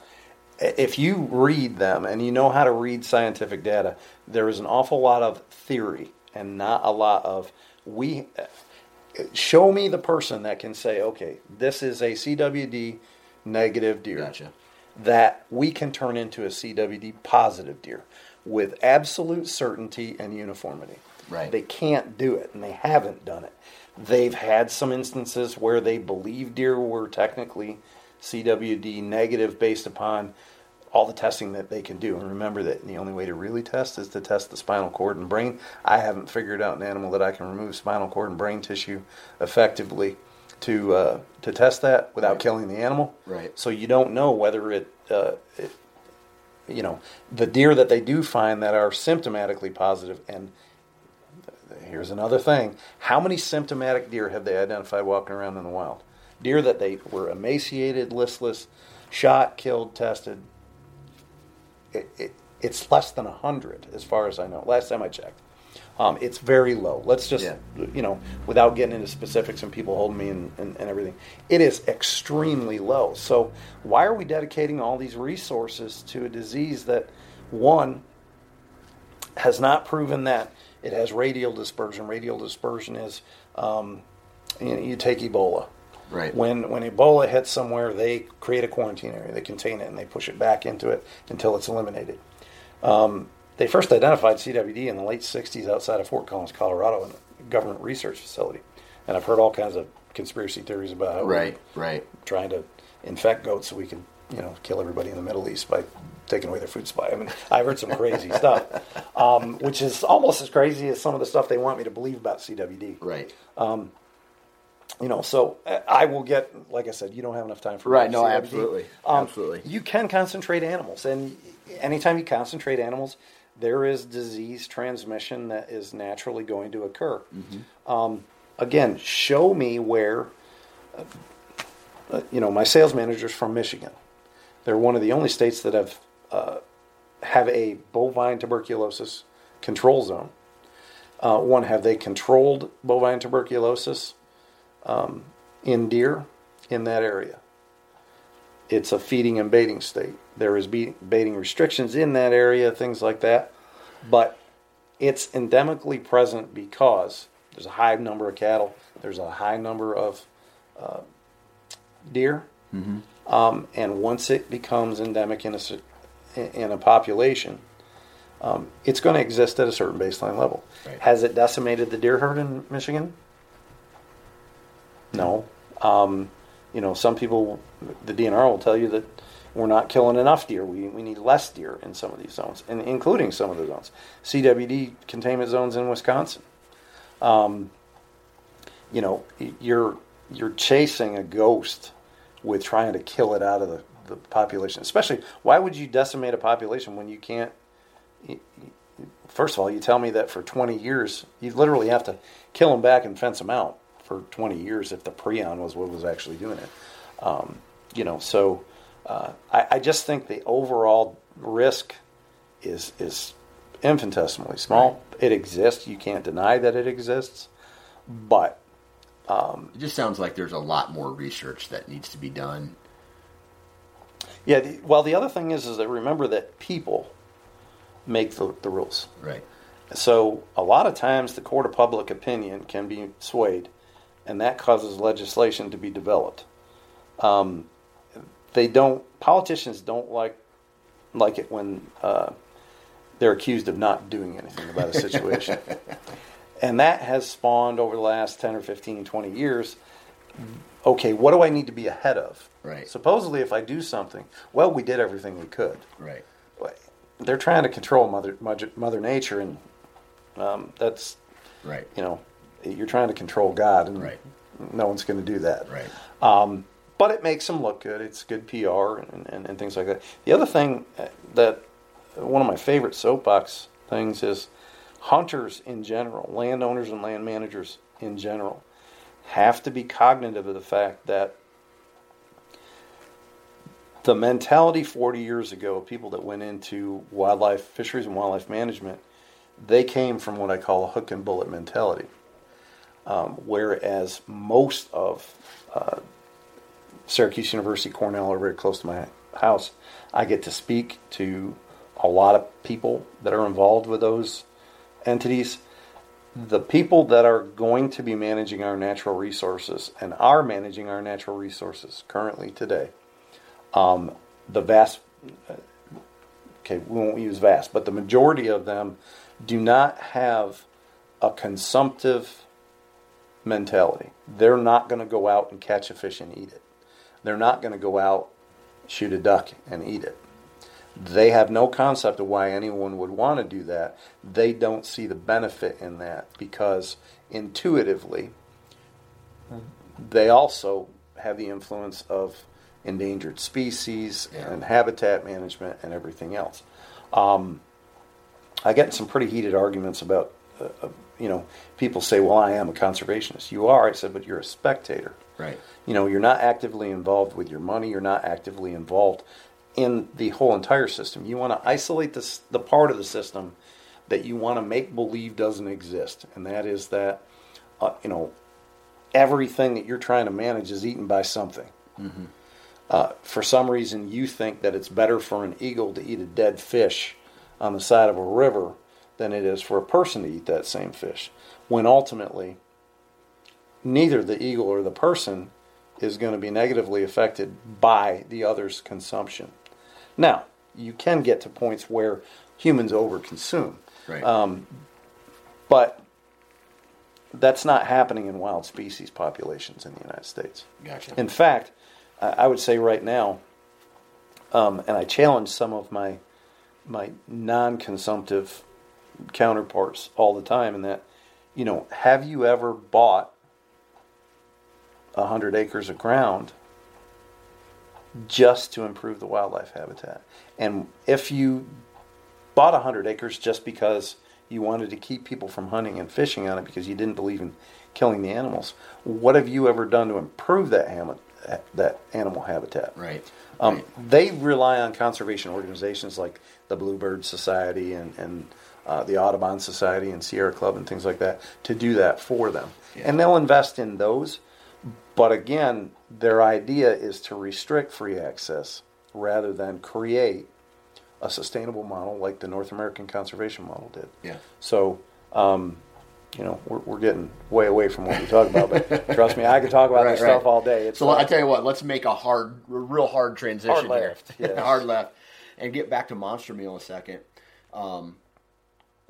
If you read them and you know how to read scientific data, there is an awful lot of theory and not a lot of we. Show me the person that can say, okay, this is a CWD negative deer. Gotcha. That we can turn into a CWD positive deer with absolute certainty and uniformity. Right. They can't do it, and they haven't done it. They've had some instances where they believe deer were technically CWD negative based upon all the testing that they can do. And remember that the only way to really test is to test the spinal cord and brain. I haven't figured out an animal that I can remove spinal cord and brain tissue effectively to uh, to test that without right. killing the animal. Right. So you don't know whether it, uh, it, you know, the deer that they do find that are symptomatically positive and here's another thing. How many symptomatic deer have they identified walking around in the wild? Deer that they were emaciated, listless, shot, killed, tested, it, it, it's less than 100 as far as I know. Last time I checked. Um, it's very low. Let's just, Yeah. you know, without getting into specifics and people holding me and, and, and everything, it is extremely low. So, why are we dedicating all these resources to a disease that, one, has not proven that it has radial dispersion? Radial dispersion is, um, you, know, you take Ebola. Right. When when Ebola hits somewhere, they create a quarantine area, they contain it, and they push it back into it until it's eliminated. Um, they first identified CWD in the late 60s outside of Fort Collins, Colorado, in a government research facility. And I've heard all kinds of conspiracy theories about how Right, right. trying to infect goats so we can, you know, kill everybody in the Middle East by taking away their food supply. I mean, *laughs* I've heard some crazy *laughs* stuff, um, which is almost as crazy as some of the stuff they want me to believe about CWD. Right. You know, so uh, I will get, like I said, you don't have enough time for Right, no, CWD. absolutely. Um, Absolutely. You can concentrate animals, and anytime you concentrate animals, there is disease transmission that is naturally going to occur. Mm-hmm. Um, again, show me where. Uh, you know, my sales manager's from Michigan. They're one of the only states that have uh, have a bovine tuberculosis control zone. Uh, one, have they controlled bovine tuberculosis um, in deer in that area? It's a feeding and baiting state. There is baiting restrictions in that area, things like that. But it's endemically present because there's a high number of cattle, there's a high number of uh, deer, um, and once it becomes endemic in a in a population, um, it's going to exist at a certain baseline level. Right. Has it decimated the deer herd in Michigan? No. Um, you know, some people, the DNR will tell you that we're not killing enough deer. We, we need less deer in some of these zones, and including some of the zones. CWD containment zones in Wisconsin. Um, you know, you're you're chasing a ghost with trying to kill it out of the, the population. Especially, why would you decimate a population when you can't? First of all, you tell me that for 20 years, you literally have to kill them back and fence them out for 20 years if the prion was what was actually doing it. Um, you know, so uh, I, I just think the overall risk is is infinitesimally small. It exists. You can't deny that it exists, but It just sounds like there's a lot more research that needs to be done. yeah. The, well, the other thing is, is that remember that people make the, the rules. Right. So a lot of times the court of public opinion can be swayed, and that causes legislation to be developed. Um, they don't. Politicians don't like like it when uh, they're accused of not doing anything about a situation, *laughs* and that has spawned over the last ten or 15, 20 years. Okay, what do I need to be ahead of? Right. Supposedly, if I do something, well, we did everything we could Right. they're trying to control mother mother, mother nature and um, that's Right. you know you're trying to control god and Right. no one's going to do that Right. um, but it makes them look good it's good pr and, and, and things like that the other thing uh, that one of my favorite soapbox things is hunters in general landowners and land managers in general have to be cognitive of the fact that the mentality 40 years ago of people that went into wildlife fisheries and wildlife management they came from what i call a hook and bullet mentality um, whereas most of uh, syracuse university cornell are very close to my house. I get to speak to a lot of people that are involved with those entities. The people that are going to be managing our natural resources and are managing our natural resources currently today um, the vast okay we won't use vast but the majority of them do not have a consumptive mentality they're not going to go out and catch a fish and eat it they're not going to go out shoot a duck and eat it they have no concept of why anyone would want to do that they don't see the benefit in that because intuitively they also have the influence of endangered species Yeah. and habitat management and everything else. Um, I get some pretty heated arguments about, uh, uh, you know, people say, well, I am a conservationist. You are. I said, but you're a spectator. Right. You know, you're not actively involved with your money, you're not actively involved in the whole entire system. You want to isolate this, the part of the system that you want to make believe doesn't exist, and that is that uh, you know everything that you're trying to manage is eaten by something. Mm-hmm. Uh, for some reason, you think that it's better for an eagle to eat a dead fish on the side of a river than it is for a person to eat that same fish, when ultimately neither the eagle or the person is going to be negatively affected by the other's consumption. Now, you can get to points where humans overconsume. Right. Um, but that's not happening in wild species populations in the United States. Gotcha. In fact, I would say right now, um, and I challenge some of my my non-consumptive counterparts all the time, and that, you know, have you ever bought a hundred acres of ground just to improve the wildlife habitat? And if you bought a hundred acres just because you wanted to keep people from hunting and fishing on it because you didn't believe in killing the animals. What have you ever done to improve that ham- that animal habitat? Right. Um, right. They rely on conservation organizations like the Bluebird Society and, and uh, the Audubon Society and Sierra Club and things like that to do that for them. Yeah. And they'll invest in those. But again, their idea is to restrict free access rather than create a sustainable model like the North American conservation model did. Yeah. So, um, you know, we're, we're getting way away from what we talk about, but trust me, I could talk about *laughs* Right, this stuff all day. It's So like- I tell you what, let's make a hard, real hard transition Hard here. *laughs* yes. hard left, and get back to Monster Meal in a second. Um,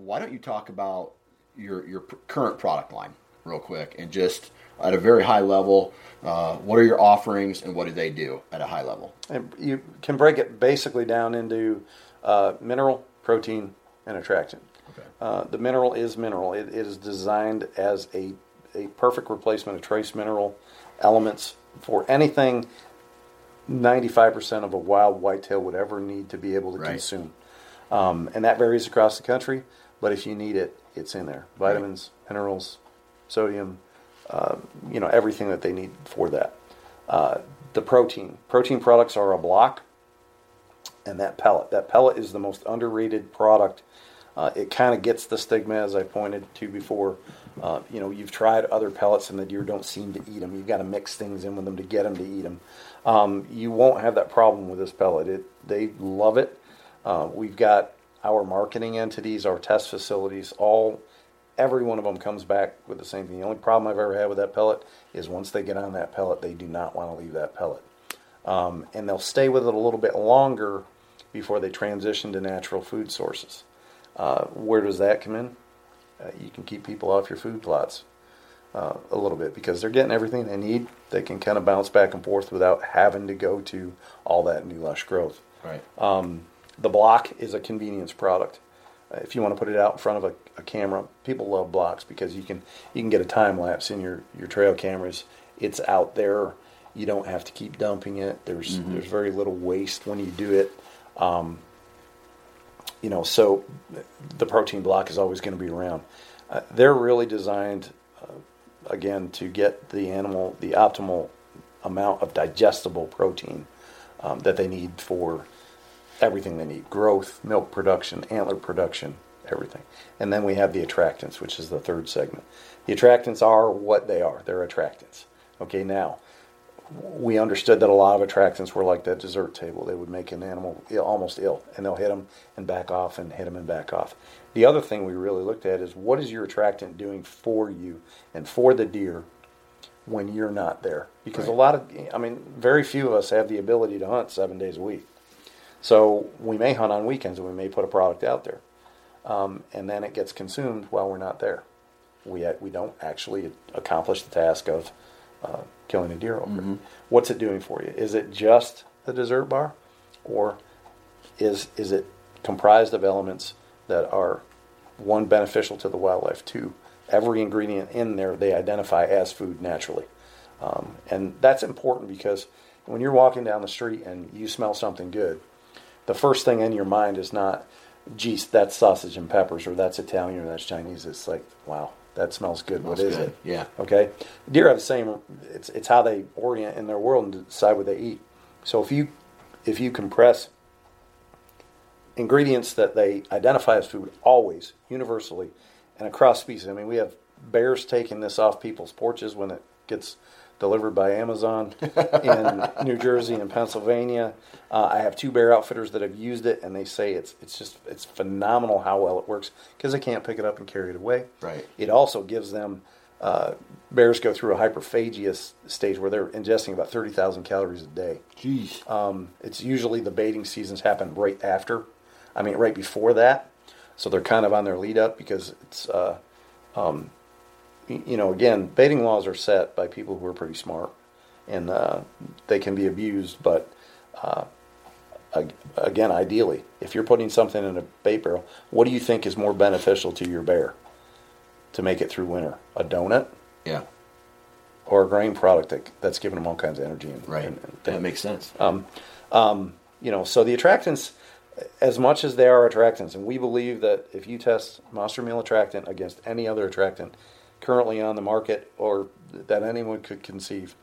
why don't you talk about your your pr- current product line real quick, and just at a very high level, uh, what are your offerings and what do they do at a high level? And you can break it basically down into uh, mineral, protein, and attractant. Okay. Uh, the mineral is mineral. It, it is designed as a, a perfect replacement of trace mineral elements for anything 95% of a wild whitetail would ever need to be able to Right. consume. Um, and that varies across the country, but if you need it, it's in there. Vitamins, minerals, sodium, uh, you know, everything that they need for that. Uh, the protein. Protein products are a block and that pellet. That pellet is the most underrated product. Uh, it kind of gets the stigma, as I pointed to before. Uh, you know, you've tried other pellets and the deer don't seem to eat them. You've got to mix things in with them to get them to eat them. Um, you won't have that problem with this pellet. It, they love it. Uh, we've got our marketing entities, our test facilities, all every one of them comes back with the same thing. The only problem I've ever had with that pellet is once they get on that pellet, they do not want to leave that pellet. Um, and they'll stay with it a little bit longer before they transition to natural food sources. Uh, where does that come in? Uh, you can keep people off your food plots uh, a little bit because they're getting everything they need. They can kind of bounce back and forth without having to go to all that new lush growth. Right. Um, the block is a convenience product. Uh, if you want to put it out in front of a, a camera, people love blocks because you can you can get a time lapse in your, your trail cameras. It's out there. You don't have to keep dumping it. There's there's very little waste when you do it. Um, you know, so the protein block is always going to be around. Uh, they're really designed, uh, again, to get the animal the optimal amount of digestible protein um, that they need for everything they need growth, milk production, antler production, everything. And then we have the attractants, which is the third segment. The attractants are what they are, they're attractants. Okay, now we understood that a lot of attractants were like that dessert table. They would make an animal Ill, almost ill, and they'll hit them and back off and hit them and back off. The other thing we really looked at is what is your attractant doing for you and for the deer when you're not there? Because a lot of, I mean, very few of us have the ability to hunt seven days a week. So we may hunt on weekends and we may put a product out there, um, and then it gets consumed while we're not there. We we don't actually accomplish the task of uh, killing a deer over it. What's it doing for you? Is it just the dessert bar, or is is it comprised of elements that are one beneficial to the wildlife, two every ingredient in there they identify as food naturally, um, and that's important because when you're walking down the street and you smell something good, the first thing in your mind is not, geez, that's sausage and peppers, or that's Italian, or that's Chinese. It's like, wow, that smells good. what Smells is good. it? Yeah. Okay. Deer have the same. It's it's how they orient in their world and decide what they eat. So if you if you compress ingredients that they identify as food always, universally, and across species. I mean, we have bears taking this off people's porches when it gets delivered by Amazon *laughs* in New Jersey and Pennsylvania. Uh, I have two bear outfitters that have used it, and they say it's it's just it's phenomenal how well it works because they can't pick it up and carry it away. Right. It also gives them uh, bears go through a hyperphagia stage where they're ingesting about thirty thousand calories a day. Jeez. Um, it's usually the baiting seasons happen right after, I mean right before that, so they're kind of on their lead up because it's. Uh, um, you know, again, baiting laws are set by people who are pretty smart, and uh, they can be abused. But uh, again, ideally, if you're putting something in a bait barrel, what do you think is more beneficial to your bear to make it through winter? A donut? Yeah. Or a grain product that, that's giving them all kinds of energy. And, right. And, and that makes sense. Um, um, you know, so the attractants, as much as they are attractants, and we believe that if you test monster meal attractant against any other attractant, currently on the market or that anyone could conceive,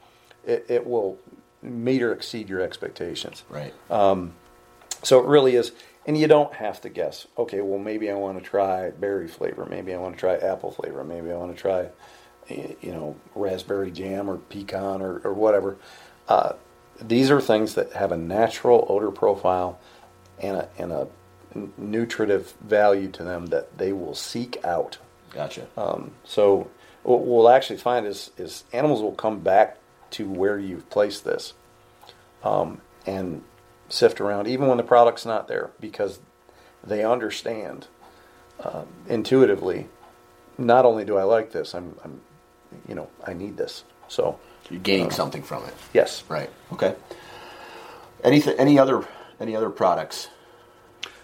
it, it will meet or exceed your expectations. Right. Um, so it really is, and you don't have to guess. Okay, well maybe I want to try berry flavor, maybe I want to try apple flavor, maybe I want to try, you know, raspberry jam or pecan or, or whatever. Uh, these are things that have a natural odor profile and a, and a nutritive value to them that they will seek out Gotcha. Um, so what we'll actually find is, is animals will come back to where you've placed this um, and sift around, even when the product's not there, because they understand uh, intuitively. Not only do I like this, I'm, I'm, you know, I need this. So you're gaining uh, something from it. Yes. Right. Okay. Anything? Any other? Any other products?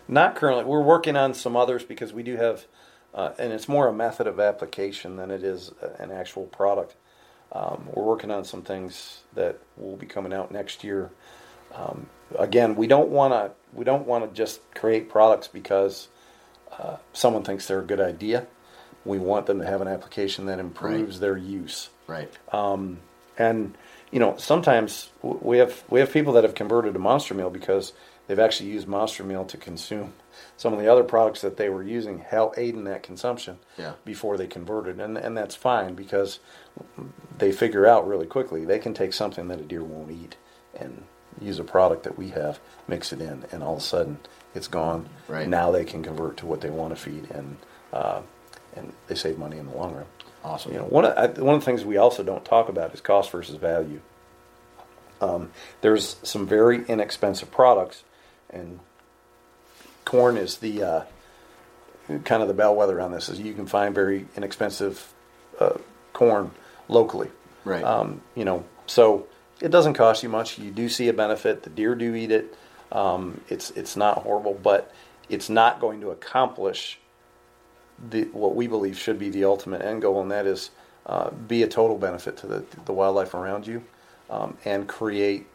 Not currently. We're working on some others because we do have uh, and it's more a method of application than it is an actual product. Um, we're working on some things that will be coming out next year. Um, again, we don't want to we don't want to just create products because uh, someone thinks they're a good idea. We want them to have an application that improves right. their use. Right. Um, and you know, sometimes we have we have people that have converted to Monster Meal because they've actually used Monster Meal to consume some of the other products that they were using help aid in that consumption yeah. before they converted, and and that's fine because they figure out really quickly they can take something that a deer won't eat and use a product that we have, mix it in, and all of a sudden it's gone. Right. Now they can convert to what they want to feed, and uh, and they save money in the long run. Awesome. You know, one of one of the things we also don't talk about is cost versus value. Um, there's some very inexpensive products, and corn is the uh, kind of the bellwether on this. Is you can find very inexpensive uh, corn locally. Right. Um, you know, so it doesn't cost you much. You do see a benefit. The deer do eat it. Um, it's it's not horrible, but it's not going to accomplish the what we believe should be the ultimate end goal, and that is uh, be a total benefit to the the wildlife around you, um, and create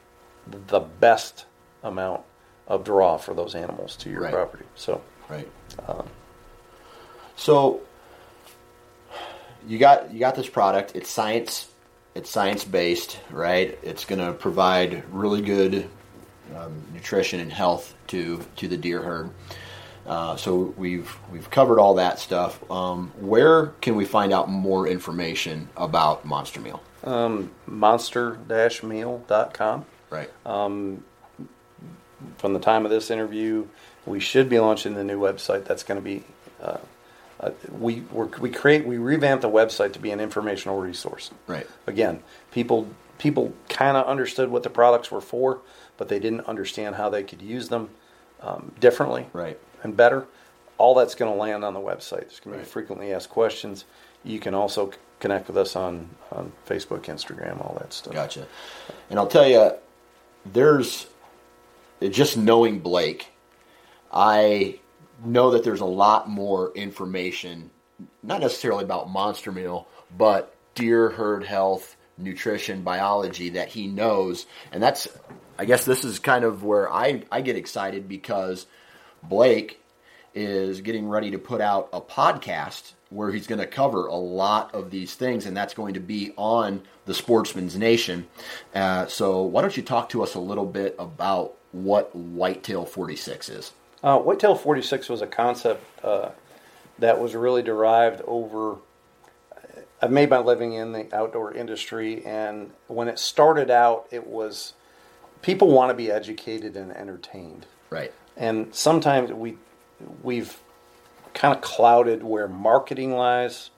the best amount of draw for those animals to your right. property. So right. Um, so you got you got this product. It's science. It's science based, right? It's going to provide really good um, nutrition and health to to the deer herd. Uh, so we've we've covered all that stuff. Um, where can we find out more information about Monster Meal? Um, monster-meal.com. Right. Um, from the time of this interview, we should be launching the new website. That's going to be uh, uh, we we create we revamp the website to be an informational resource. Right. Again, people people kind of understood what the products were for, but they didn't understand how they could use them um, differently. Right. And better. All that's going to land on the website. There's going to be frequently asked questions. You can also connect with us on, on Facebook, Instagram, all that stuff. Gotcha. And I'll tell you, there's just knowing Blake, I know that there's a lot more information, not necessarily about Monster Meal, but deer herd health, nutrition, biology that he knows. And that's, I guess, this is kind of where I, I get excited because Blake is getting ready to put out a podcast where he's going to cover a lot of these things, and that's going to be on the Sportsman's Nation. Uh, so, why don't you talk to us a little bit about what Whitetail 46 is? Uh, Whitetail 46 was a concept uh, that was really derived over. I've made my living in the outdoor industry, and when it started out, it was people want to be educated and entertained. Right. And sometimes we we've kind of clouded where marketing lies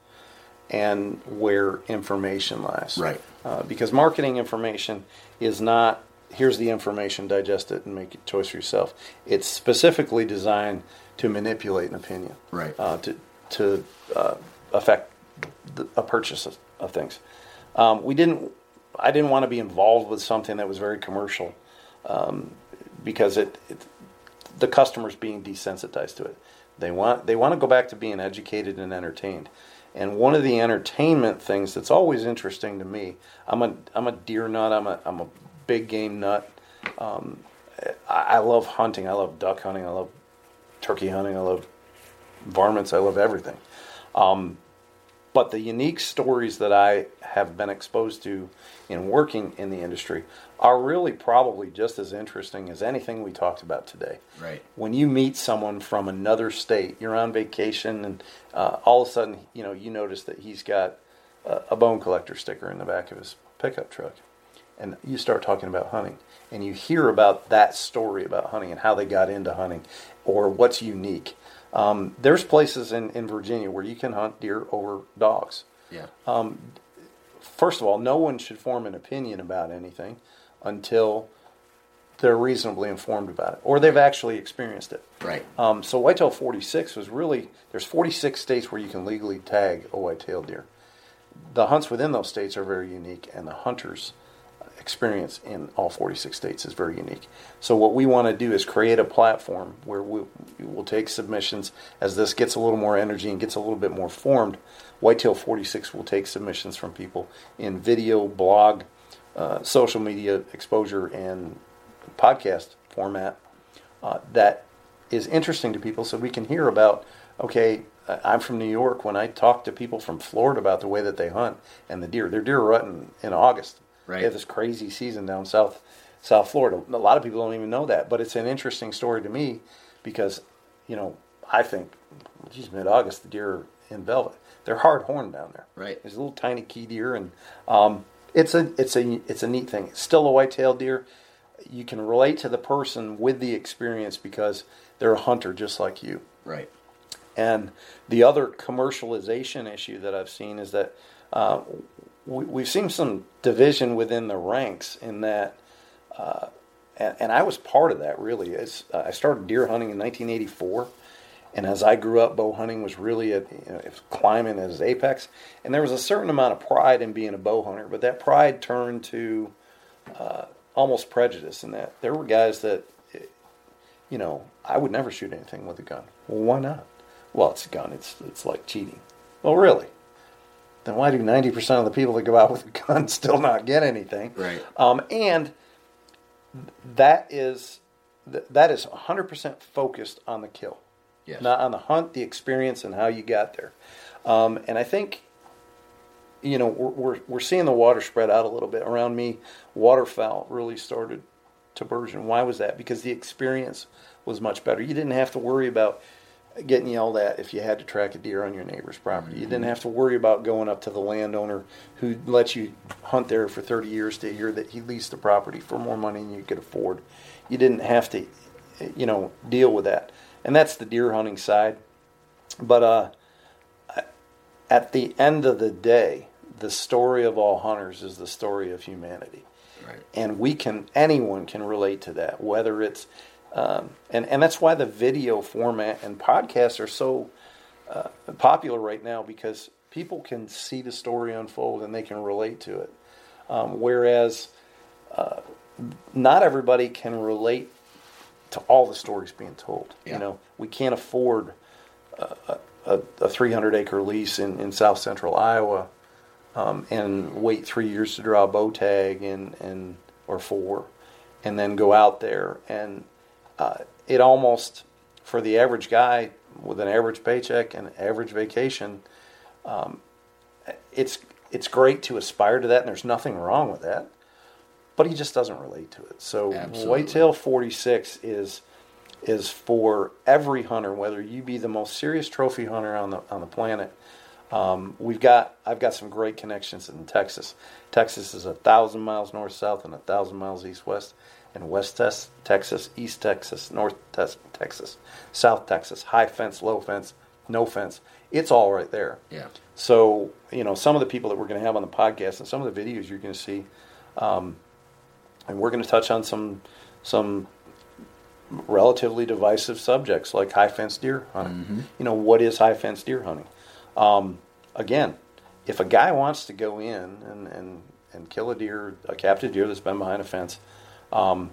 and where information lies. Right. Uh, because marketing information is not here's the information, digest it, and make a choice for yourself. It's specifically designed to manipulate an opinion. Right. Uh, to to uh, affect the, a purchase of, of things. Um, we didn't. I didn't want to be involved with something that was very commercial, um, because it, it the customer's being desensitized to it. They want they want to go back to being educated and entertained. And one of the entertainment things that's always interesting to me, I'm a I'm a deer nut. I'm a I'm a big game nut. Um, I, I love hunting. I love duck hunting. I love turkey hunting. I love varmints. I love everything. Um, but the unique stories that I have been exposed to in working in the industry are really probably just as interesting as anything we talked about today. Right. When you meet someone from another state, you're on vacation, and uh, all of a sudden, you know, you notice that he's got a, a bone collector sticker in the back of his pickup truck, and you start talking about hunting, and you hear about that story about hunting and how they got into hunting, or what's unique. Um, there's places in, in Virginia where you can hunt deer over dogs. Yeah. First of all, no one should form an opinion about anything until they're reasonably informed about it or they've actually experienced it. right. Um, so whitetail 46 was really there's 46 states where you can legally tag a white-tailed deer. The hunts within those states are very unique, and the hunters' experience in all 46 states is very unique. So what we want to do is create a platform where we will take submissions as this gets a little more energy and gets a little bit more formed. Whitetail 46 will take submissions from people in video, blog, uh, social media exposure, and podcast format uh, that is interesting to people so we can hear about okay i'm from new york when i talk to people from florida about the way that they hunt and the deer their deer are hunting in august Right. they have this crazy season down south south florida a lot of people don't even know that but it's an interesting story to me because you know i think geez mid-august the deer are in velvet they're hard horned down there Right. there's a little tiny key deer and um, it's a it's a it's a neat thing it's still a white-tailed deer you can relate to the person with the experience because they're a hunter just like you. Right. And the other commercialization issue that I've seen is that uh, we've seen some division within the ranks in that, uh, and, and I was part of that really. It's, uh, I started deer hunting in 1984. And as I grew up, bow hunting was really at, you know, climbing at its apex. And there was a certain amount of pride in being a bow hunter, but that pride turned to uh, almost prejudice in that there were guys that, you know, I would never shoot anything with a gun. Well, why not? Well, it's a gun. It's it's like cheating. Well, really? Then why do ninety percent of the people that go out with a gun *laughs* still not get anything? Right. Um, and that is that is 100% focused on the kill, Yes. not on the hunt, the experience, and how you got there. Um, and I think you know, we're, we're, we're seeing the water spread out a little bit. Around me, waterfowl really started to burgeon. Why was that? Because the experience was much better. You didn't have to worry about getting yelled at if you had to track a deer on your neighbor's property. You didn't have to worry about going up to the landowner who let you hunt there for 30 years to hear that he leased the property for more money than you could afford. You didn't have to, you know, deal with that. And that's the deer hunting side. But uh, at the end of the day, the story of all hunters is the story of humanity. Right. And we can, anyone can relate to that, whether it's, um, and, and that's why the video format and podcasts are so uh, popular right now because people can see the story unfold and they can relate to it. Um, whereas uh, not everybody can relate to all the stories being told. Yeah. You know, we can't afford a, a 300 acre lease in, in south central Iowa um, and wait three years to draw a bow tag and, and or four and then go out there and uh, it almost for the average guy with an average paycheck and average vacation um, it's it's great to aspire to that and there's nothing wrong with that but he just doesn't relate to it so Absolutely. whitetail 46 is is for every hunter, whether you be the most serious trophy hunter on the on the planet. Um, we've got I've got some great connections in Texas. Texas is a thousand miles north south and a thousand miles east west, and West Texas, East Texas, North Texas, South Texas, high fence, low fence, no fence. It's all right there. Yeah. So you know some of the people that we're going to have on the podcast and some of the videos you're going to see, um, and we're going to touch on some some relatively divisive subjects like high fence deer hunting. Mm-hmm. You know, what is high fence deer hunting? Um, again, if a guy wants to go in and, and, and kill a deer, a captive deer that's been behind a fence, um,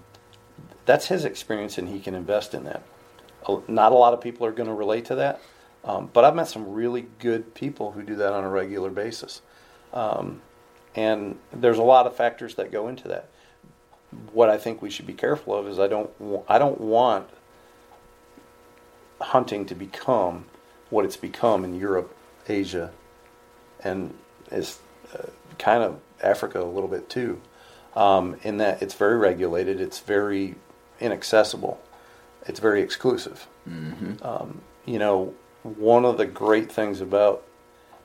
that's his experience and he can invest in that. Not a lot of people are going to relate to that, um, but I've met some really good people who do that on a regular basis. Um, and there's a lot of factors that go into that what I think we should be careful of is I don't I don't want hunting to become what it's become in Europe, Asia, and is uh, kind of Africa a little bit too. Um, in that it's very regulated, it's very inaccessible, it's very exclusive. Mm-hmm. Um, you know, one of the great things about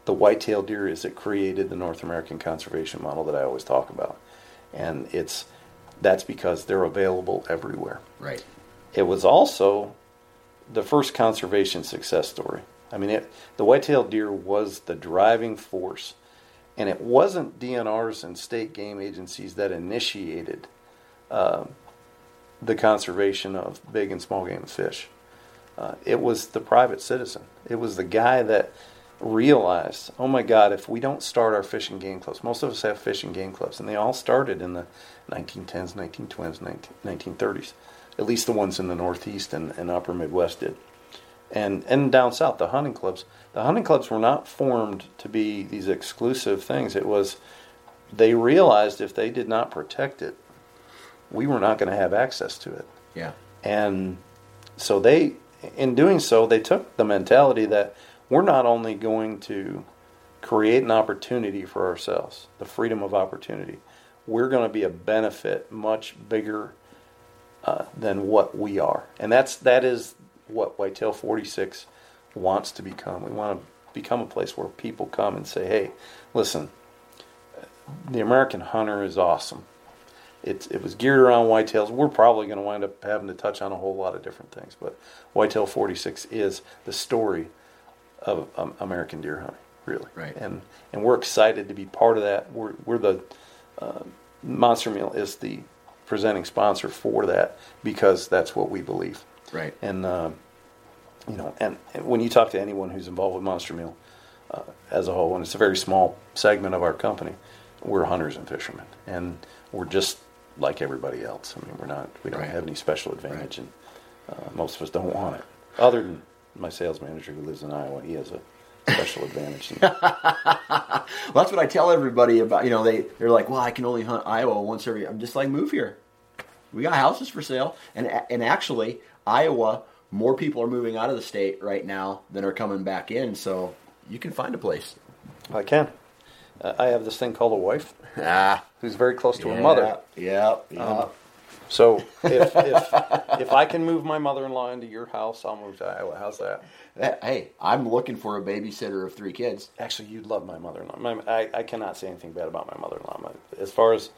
the whitetail deer is it created the North American conservation model that I always talk about, and it's that's because they're available everywhere. Right. It was also the first conservation success story. I mean, it, the white-tailed deer was the driving force, and it wasn't DNRs and state game agencies that initiated uh, the conservation of big and small game fish. Uh, it was the private citizen. It was the guy that realized, oh my God, if we don't start our fishing game clubs, most of us have fishing game clubs, and they all started in the 1910s, 1920s, 19, 1930s. At least the ones in the Northeast and, and Upper Midwest did. And, and down south, the hunting clubs. The hunting clubs were not formed to be these exclusive things. It was, they realized if they did not protect it, we were not going to have access to it. Yeah. And so they, in doing so, they took the mentality that we're not only going to create an opportunity for ourselves, the freedom of opportunity, we're going to be a benefit much bigger uh, than what we are. And that's that is what Whitetail 46 wants to become. We want to become a place where people come and say, "Hey, listen, the American hunter is awesome. It, it was geared around whitetails. We're probably going to wind up having to touch on a whole lot of different things, but Whitetail 46 is the story of um, American deer hunting, really. Right. And and we're excited to be part of that. We're we're the uh, Monster Meal is the presenting sponsor for that because that's what we believe. Right. And uh, you know, and, and, when you talk to anyone who's involved with Monster Meal uh, as a whole, and it's a very small segment of our company, we're hunters and fishermen, and we're just like everybody else. I mean, we're not we don't right. have any special advantage, right. and uh, most of us don't want it. Other than my sales manager who lives in Iowa, he has a special *laughs* advantage. well, that's what I tell everybody about. You know, they they're like, "Well, I can only hunt Iowa once every." Year. I'm just like, move here. We got houses for sale, and and actually, Iowa, more people are moving out of the state right now than are coming back in. So you can find a place. I can. Uh, I have this thing called a wife, ah, who's very close to yeah, her mother. Yeah, yeah. Um, so if, if, if I can move my mother-in-law into your house, I'll move to Iowa. How's that? Hey, I'm looking for a babysitter of three kids. Actually, you'd love my mother-in-law. My, I, I cannot say anything bad about my mother-in-law. My, as far as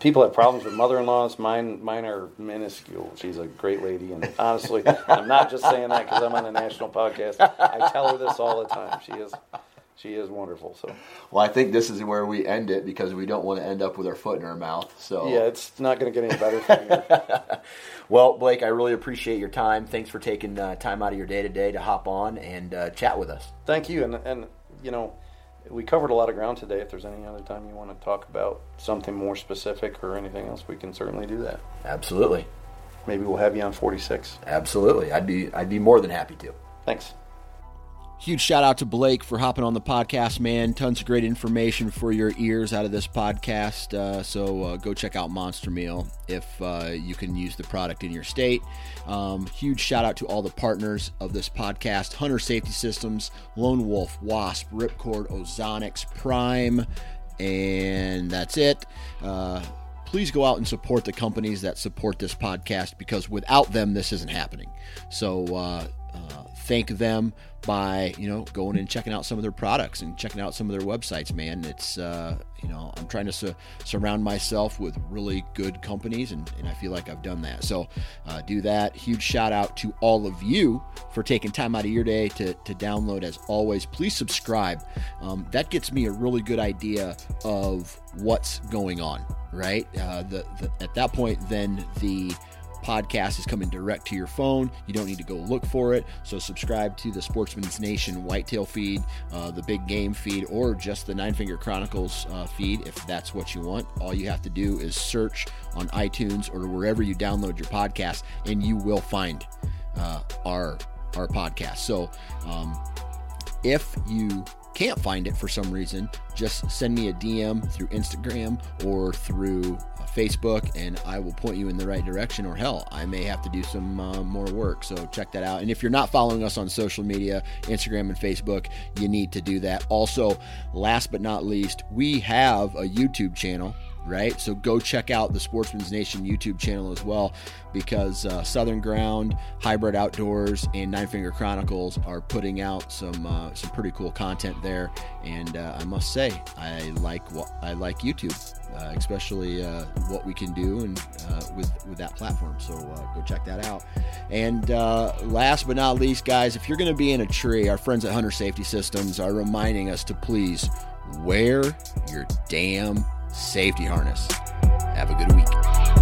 people have problems with mother-in-laws, mine mine are minuscule. She's a great lady, and honestly, I'm not just saying that because I'm on a national podcast. I tell her this all the time. She is she is wonderful. So, well, I think this is where we end it because we don't want to end up with our foot in our mouth. So, yeah, it's not going to get any better. *laughs* well, Blake, I really appreciate your time. Thanks for taking uh, time out of your day to day to hop on and uh, chat with us. Thank you, and and you know, we covered a lot of ground today. If there's any other time you want to talk about something more specific or anything else, we can certainly do that. Absolutely. Maybe we'll have you on 46. Absolutely, I'd be I'd be more than happy to. Thanks. Huge shout out to Blake for hopping on the podcast, man. Tons of great information for your ears out of this podcast. Uh, so uh, go check out Monster Meal if uh, you can use the product in your state. Um, huge shout out to all the partners of this podcast Hunter Safety Systems, Lone Wolf, Wasp, Ripcord, Ozonics, Prime, and that's it. Uh, please go out and support the companies that support this podcast because without them, this isn't happening. So, uh, thank them by you know going and checking out some of their products and checking out some of their websites man. It's uh, you know i'm trying to su- surround myself with really good companies and, and i feel like i've done that. So uh, do that. Huge shout out to all of you for taking time out of your day to, to download. As always please subscribe. Um, that gets me a really good idea of what's going on right? Uh, the, the at that point then the podcast is coming direct to your phone. You don't need to go look for it. So subscribe to the Sportsman's Nation Whitetail feed, uh, the Big Game feed, or just the Nine Finger Chronicles uh, feed if that's what you want. All you have to do is search on iTunes or wherever you download your podcast, and you will find uh, our our podcast. So um, if you can't find it for some reason, just send me a DM through Instagram or through Facebook, and I will point you in the right direction. Or hell, I may have to do some uh, more work. So check that out. And if you're not following us on social media, Instagram and Facebook, you need to do that. Also, last but not least, we have a YouTube channel right? So go check out the Sportsman's Nation YouTube channel as well because uh, Southern Ground, Hybrid Outdoors, and Nine Finger Chronicles are putting out some uh, some pretty cool content there. And uh, I must say, I like what I like YouTube, uh, especially uh, what we can do and uh, with with that platform. So go check that out. And last but not least, guys, if you're going to be in a tree, our friends at Hunter Safety Systems are reminding us to please wear your damn safety harness. Have a good week.